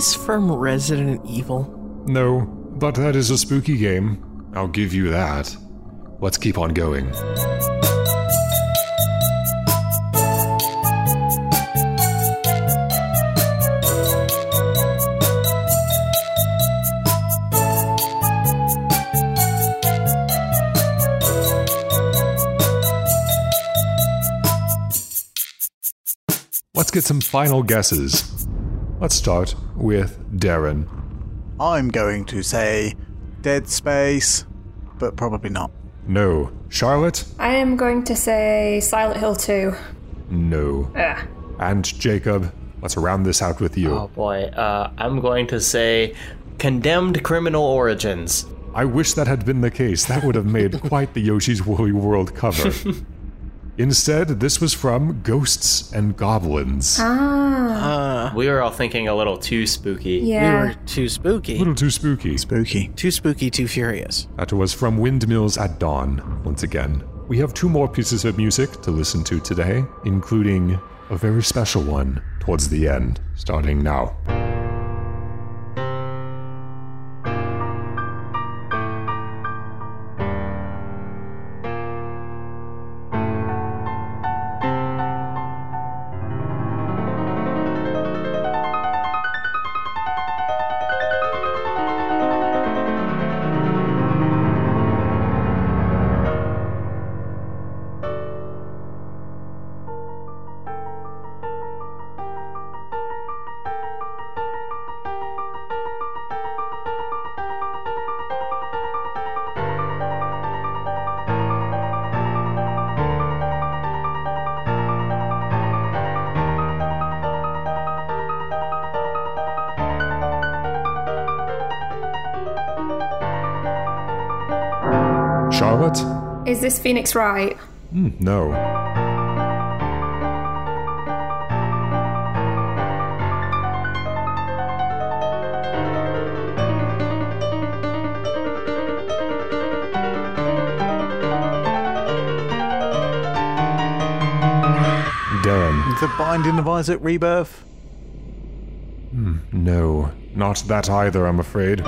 This from Resident Evil? No, but that is a spooky game. I'll give you that. Let's keep on going. Let's get some final guesses. Let's start with Darren. I'm going to say Dead Space, but probably not. No. Charlotte? I am going to say Silent Hill 2. No. Ugh. And Jacob, let's round this out with you. Oh boy. Uh, I'm going to say condemned criminal origins. I wish that had been the case. That would have made <laughs> quite the Yoshi's Woolly World cover. <laughs> Instead, this was from Ghosts and Goblins. Uh-huh. We were all thinking a little too spooky. We Yeah. were too spooky. A little too spooky. Spooky. Too spooky, too furious. That was from Windmills at Dawn, once again. We have two more pieces of music to listen to today, including a very special one towards the end, starting now. This Phoenix Wright? Hmm, no. Darren. The Binding of Isaac Rebirth? Hmm, no, not that either, I'm afraid.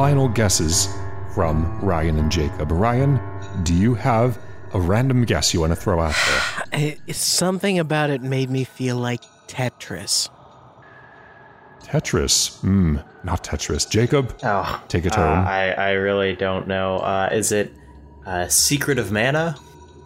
Final guesses from Ryan and Jacob. Ryan, do you have a random guess you want to throw out there? <sighs> It, something about it made me feel like Tetris. Tetris. Hmm, not Tetris. Jacob, Oh, take a uh. I, I really don't know. Uh, is it uh, Secret of Mana?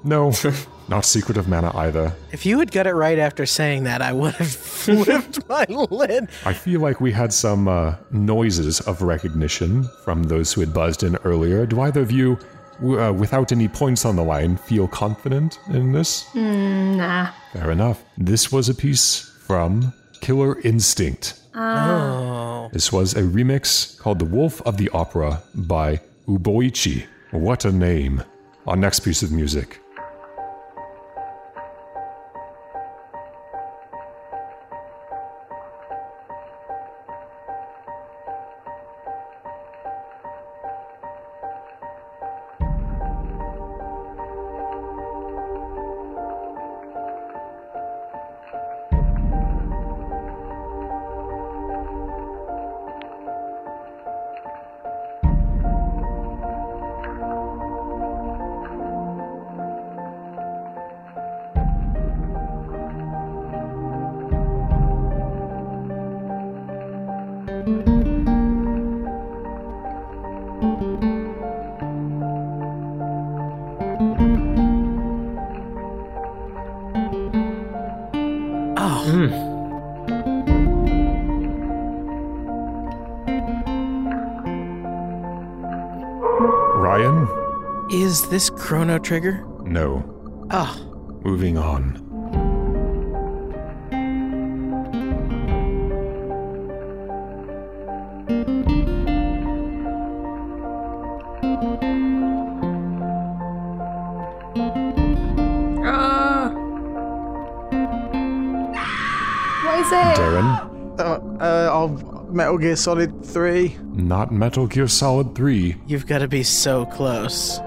no, <laughs> not Secret of Mana either. If you had got it right after saying that, I would have <laughs> flipped my lid. I feel like we had some uh, noises of recognition from those who had buzzed in earlier. Do either of you, uh, without any points on the line, feel confident in this? nah. Fair enough. This was a piece from Killer Instinct. Oh. This was a remix called The Wolf of the Opera by Uboichi. What a name. Our next piece of music. Chrono Trigger? No. Oh, Moving on. Oh. What is it? Darren? Uh, uh, I'll Metal Gear Solid 3. Not Metal Gear Solid 3. you've got to be so close.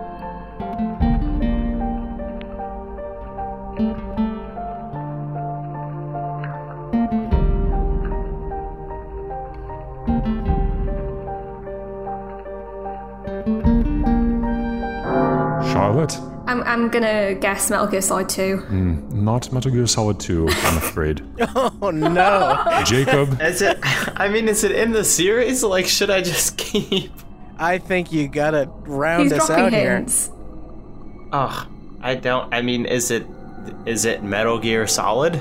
I'm, I'm gonna guess Metal Gear Solid 2. Hmm, not Metal Gear Solid 2, I'm afraid. <laughs> Oh no! Jacob, Is it? I mean, is it in the series? Like, should I just keep? I think you gotta round He's us dropping out here. hints. Ugh, I don't. I mean, is it? Is it Metal Gear Solid?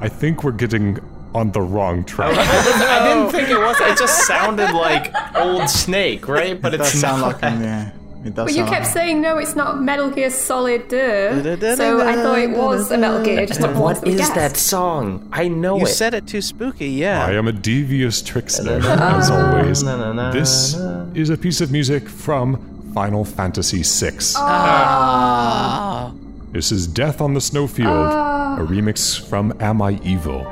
I think we're getting on the wrong track. Oh, I didn't <laughs> think it was. It just sounded like Old Snake, right? But It does it's sound not. like him, yeah. It does But you kept like saying no, it's not Metal Gear Solid, duh. So I thought it was a Metal Gear, just not the ones What that guessed. that song? I know You it. You said it too spooky, Yeah. I am a devious trickster, <laughs> as ah. always. na, na, na, This is a piece of music from Final Fantasy VI. Ah. ah. This is Death on the Snowfield, a ah. remix from Am I Evil?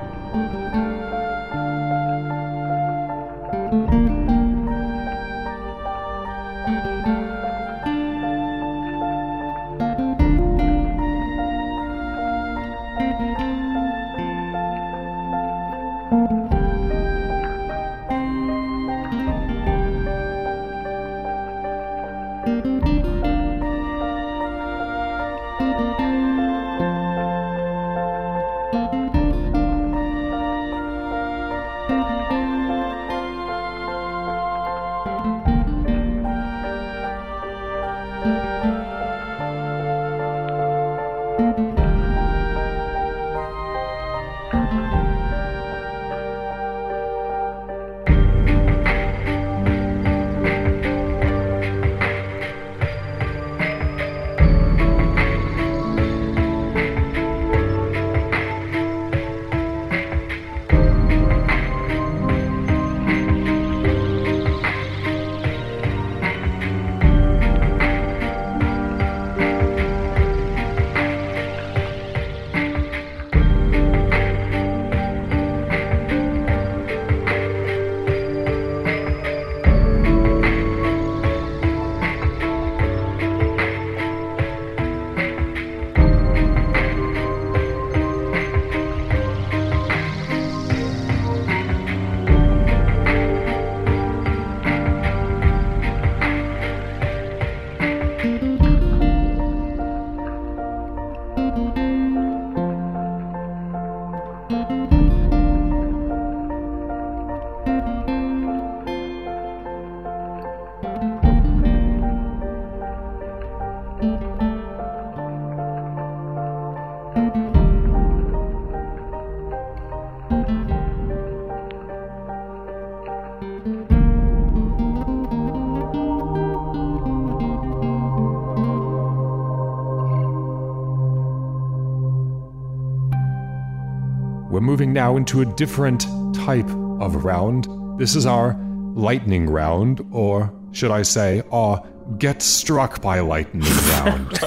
Moving now into a different type of round. This is our lightning round, or should I say, our get struck by lightning <laughs> round.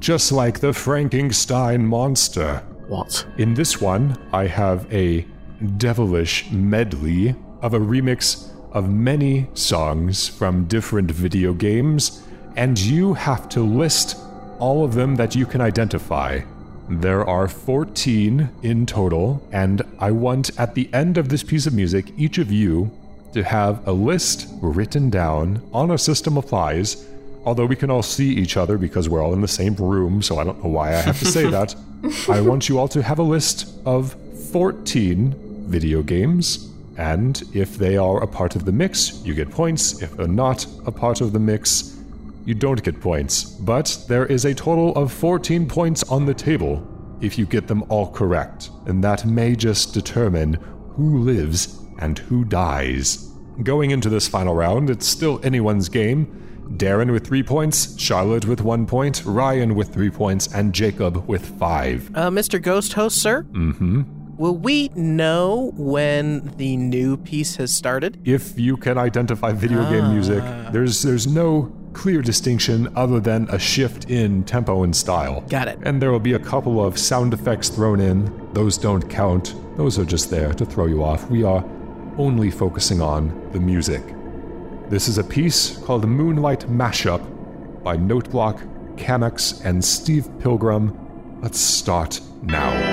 Just like the Frankenstein monster. What? In this one, I have a devilish medley of a remix of many songs from different video games, and you have to list all of them that you can identify. There are 14 in total, and I want at the end of this piece of music, each of you to have a list written down on a system applies. Although we can all see each other because we're all in the same room, so I don't know why I have to say that. <laughs> I want you all to have a list of 14 video games, and if they are a part of the mix, you get points. If they're not a part of the mix, you don't get points. But there is a total of 14 points on the table if you get them all correct, and that may just determine who lives and who dies. Going into this final round, it's still anyone's game. Darren with three points, Charlotte with one point, Ryan with three points, and Jacob with five. Uh, Mr. Ghost Host, sir? Mm-hmm. Will we know when the new piece has started? If you can identify video game music, there's there's no clear distinction other than a shift in tempo and style. Got it. And there will be a couple of sound effects thrown in. Those don't count. Those are just there to throw you off. We are only focusing on the music. This is a piece called Moonlight Mashup by Noteblock, Camex, and Steve Pilgrim. Let's start now.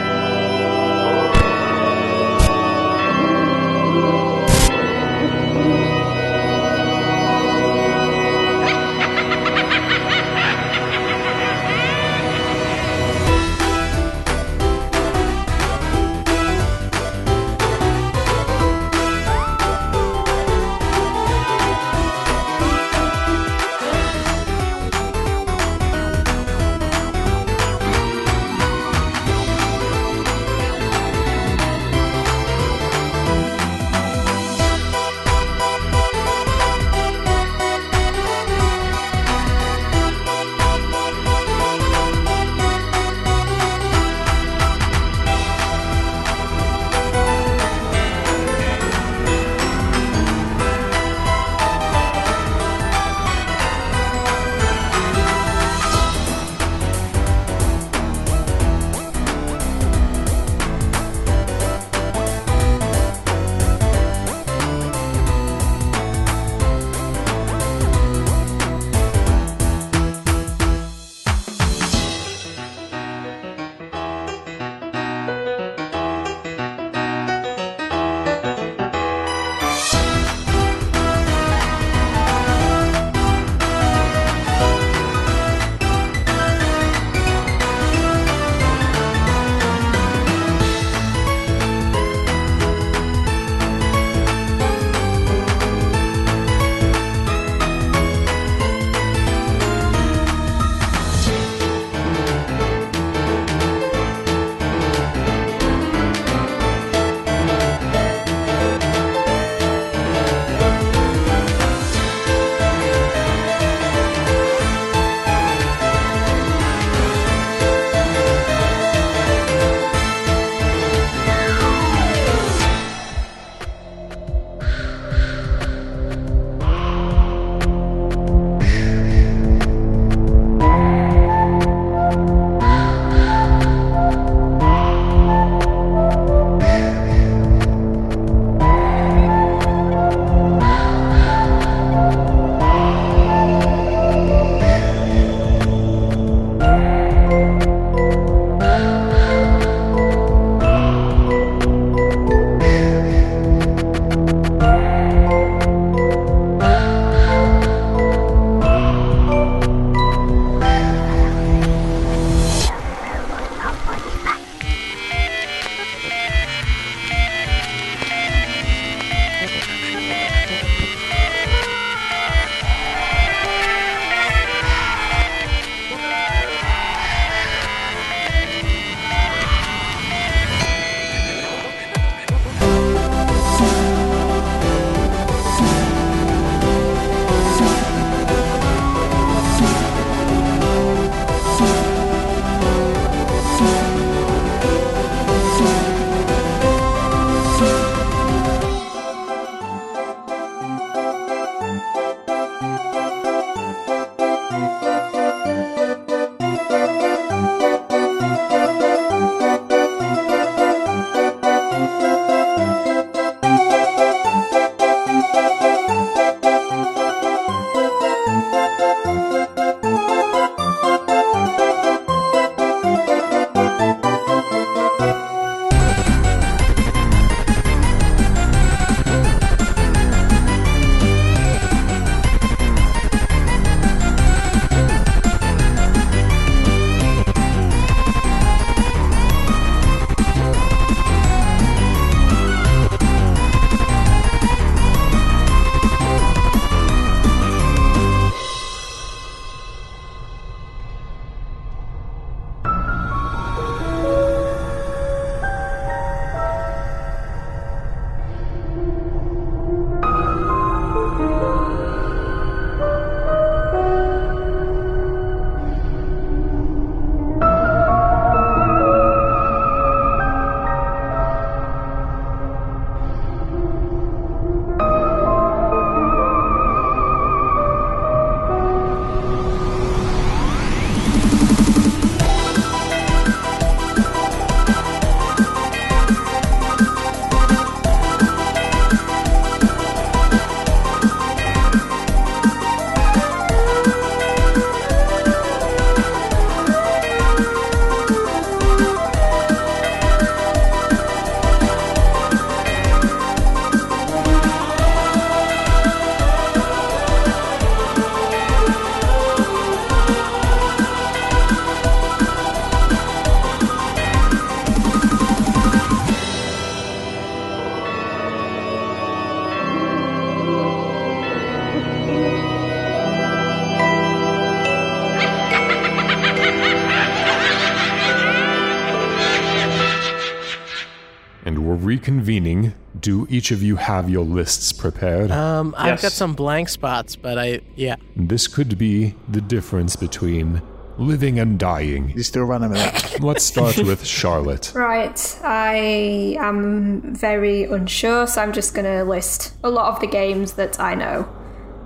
Reconvening, do each of you have your lists prepared? Um, I've got some blank spots, but I yeah. this could be the difference between living and dying. You still running with that? Let's start <laughs> with Charlotte. Right, I am very unsure, so I'm just going to list a lot of the games that I know.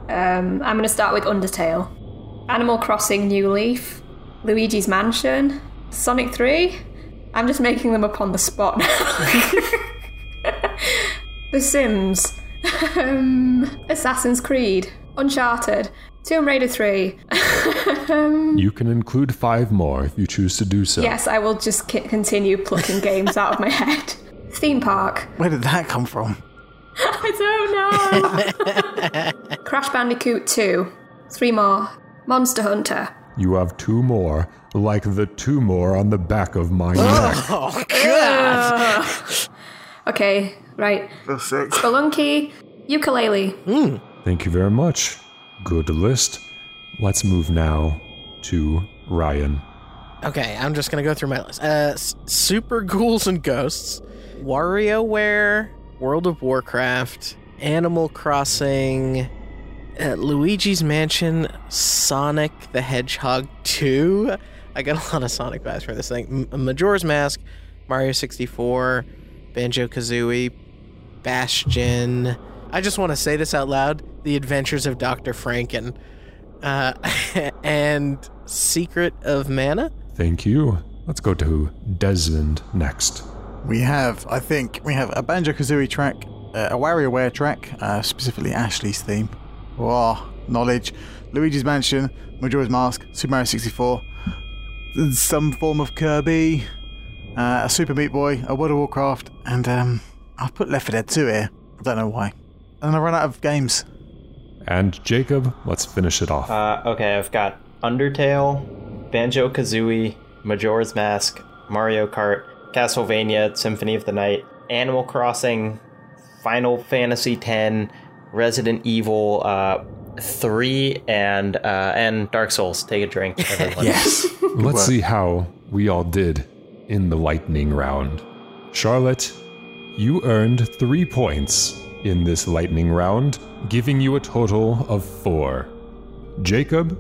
Um, I'm going to start with Undertale, Animal Crossing New Leaf, Luigi's Mansion, Sonic 3. I'm just making them up on the spot. <laughs> the Sims, um, Assassin's Creed, Uncharted, Tomb Raider 3. You can include five more if you choose to do so. Yes, I will just c- continue plucking <laughs> games out of my head. Theme Park. Where did that come from? <laughs> I don't know. <laughs> Crash Bandicoot 2. Three more. Monster Hunter. You have two more, like the two more on the back of my neck. Oh god. Okay, right. Feel sick. Spelunky. Ukulele. Thank you very much. Good list. Let's move now to Ryan. Okay, I'm just gonna go through my list. Uh, S- Super Ghouls and Ghosts, WarioWare, World of Warcraft, Animal Crossing, uh, Luigi's Mansion, Sonic the Hedgehog 2. I got a lot of Sonic vibes for this thing. M- Majora's Mask, Mario 64, Banjo Kazooie, Bastion. I just want to say this out loud: The Adventures of Dr. Franken, uh, <laughs> and Secret of Mana. Thank you. Let's go to Desmond next. We have, I think, we have a Banjo Kazooie track, uh, a WarioWare track, uh, specifically Ashley's theme. Wow, knowledge. Luigi's Mansion, Majora's Mask, Super Mario 64, some form of Kirby, uh, a Super Meat Boy, a World of Warcraft, and um, I've put Left 4 Dead 2 here. I don't know why. And I run out of games. And Jacob, let's finish it off. Uh, okay, I've got Undertale, Banjo Kazooie, Majora's Mask, Mario Kart, Castlevania, Symphony of the Night, Animal Crossing, Final Fantasy X, Resident Evil uh, 3, and uh, and Dark Souls. Take a drink, <laughs> everyone. Yes. Let's see how we all did in the lightning round. Charlotte, you earned three points in this lightning round, giving you a total of four. Jacob,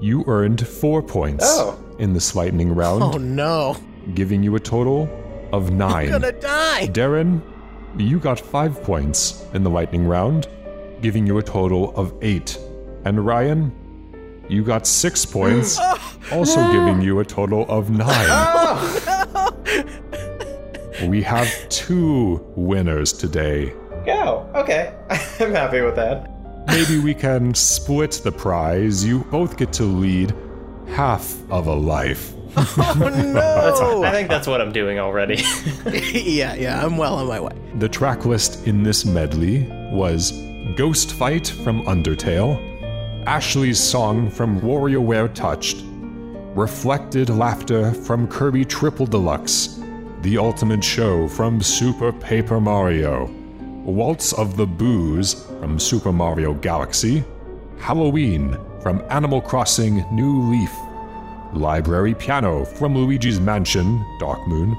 you earned four points Oh. in this lightning round, Oh no, giving you a total of 9 gonna die. Darren, you got five points in the lightning round, giving you a total of eight. And Ryan, you got six points, <gasps> oh, also giving you a total of nine. Oh, <laughs> We have two winners today. Go. Okay. <laughs> I'm happy with that. Maybe we can split the prize. You both get to lead half of a life. Oh <laughs> no. I think that's what I'm doing already. <laughs> yeah, yeah, I'm well on my way. The track list in this medley was Ghost Fight from Undertale, Ashley's song from WarioWare Touched, Reflected Laughter from Kirby Triple Deluxe, The Ultimate Show from Super Paper Mario, Waltz of the Boos from Super Mario Galaxy, Halloween from Animal Crossing New Leaf, Library Piano from Luigi's Mansion Dark Moon,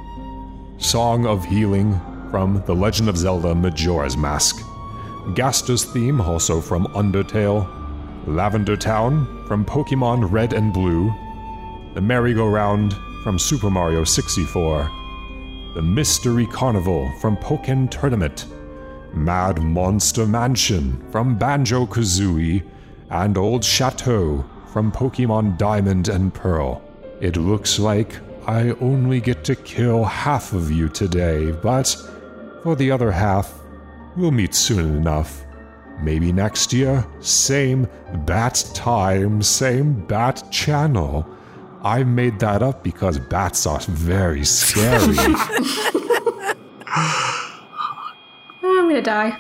Song of Healing from The Legend of Zelda Majora's Mask, Gaster's theme also from Undertale, Lavender Town from Pokemon Red and Blue, The Merry-Go-Round from Super Mario 64, The Mystery Carnival from Pokken Tournament, Mad Monster Mansion from Banjo Kazooie, and Old Chateau from Pokemon Diamond and Pearl. It looks like I only get to kill half of you today, but for the other half, we'll meet soon enough. Maybe next year, same bat time, same bat channel. I made that up because bats are very scary. <laughs> I'm gonna die.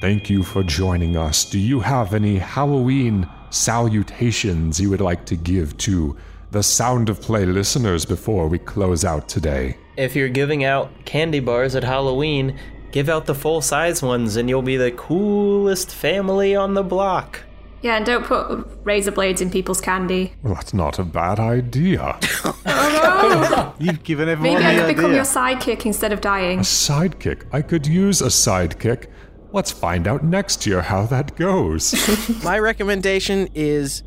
Thank you for joining us. Do you have any Halloween salutations you would like to give to the Sound of Play listeners before we close out today? if you're giving out candy bars at Halloween, give out the full size ones and you'll be the coolest family on the block. Yeah, and don't put razor blades in people's candy. Well, that's not a bad idea. <laughs> oh, no. You've given everyone Maybe I the could become your sidekick instead of dying. A sidekick. I could use a sidekick. Let's find out next year how that goes. <laughs> My recommendation is.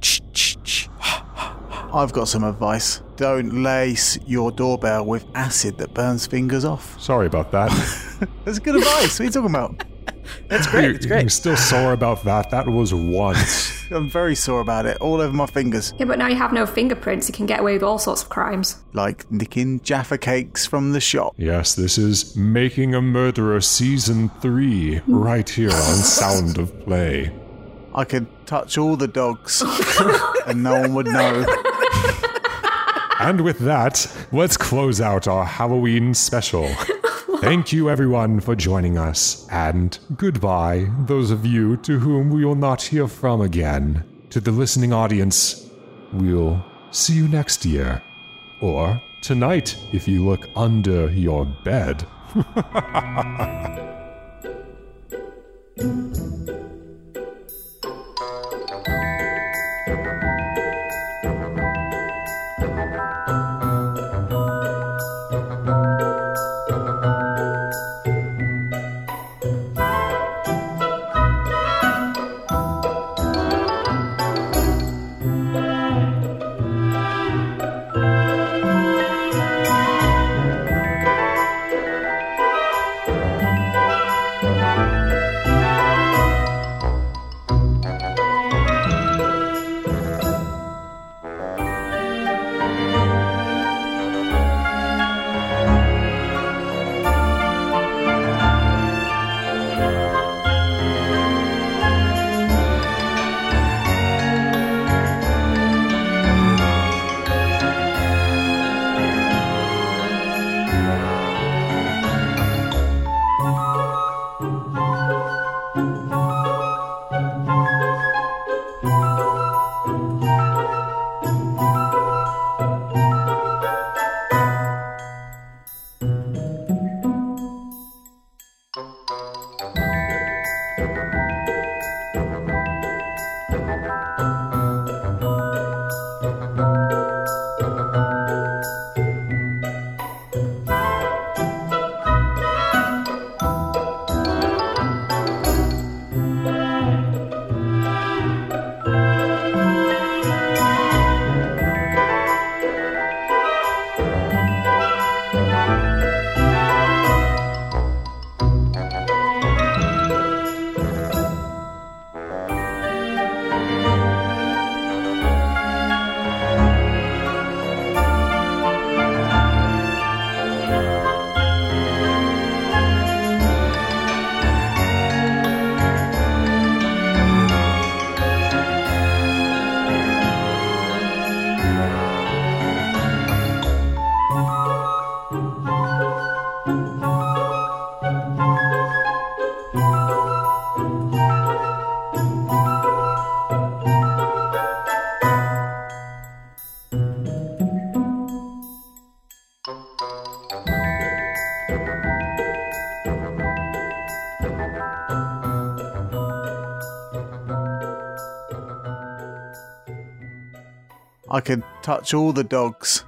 Ch- ch- ch- I've got some advice. Don't lace your doorbell with acid that burns fingers off. Sorry about that. <laughs> That's good advice. What are you talking about? That's great. You- It's great. You're still sore about that? That was once. <laughs> I'm very sore about it. All over my fingers. Yeah, but now you have no fingerprints. You can get away with all sorts of crimes. Like nicking Jaffa cakes from the shop. yes, this is Making a Murderer Season 3, hmm. right here on <laughs> Sound of Play. I could touch all the dogs <laughs> and no one would know. And with that, let's close out our Halloween special. Thank you, everyone, for joining us, and goodbye, those of you to whom we will not hear from again. To the listening audience, we'll see you next year. Or tonight, if you look under your bed. <laughs> touch all the dogs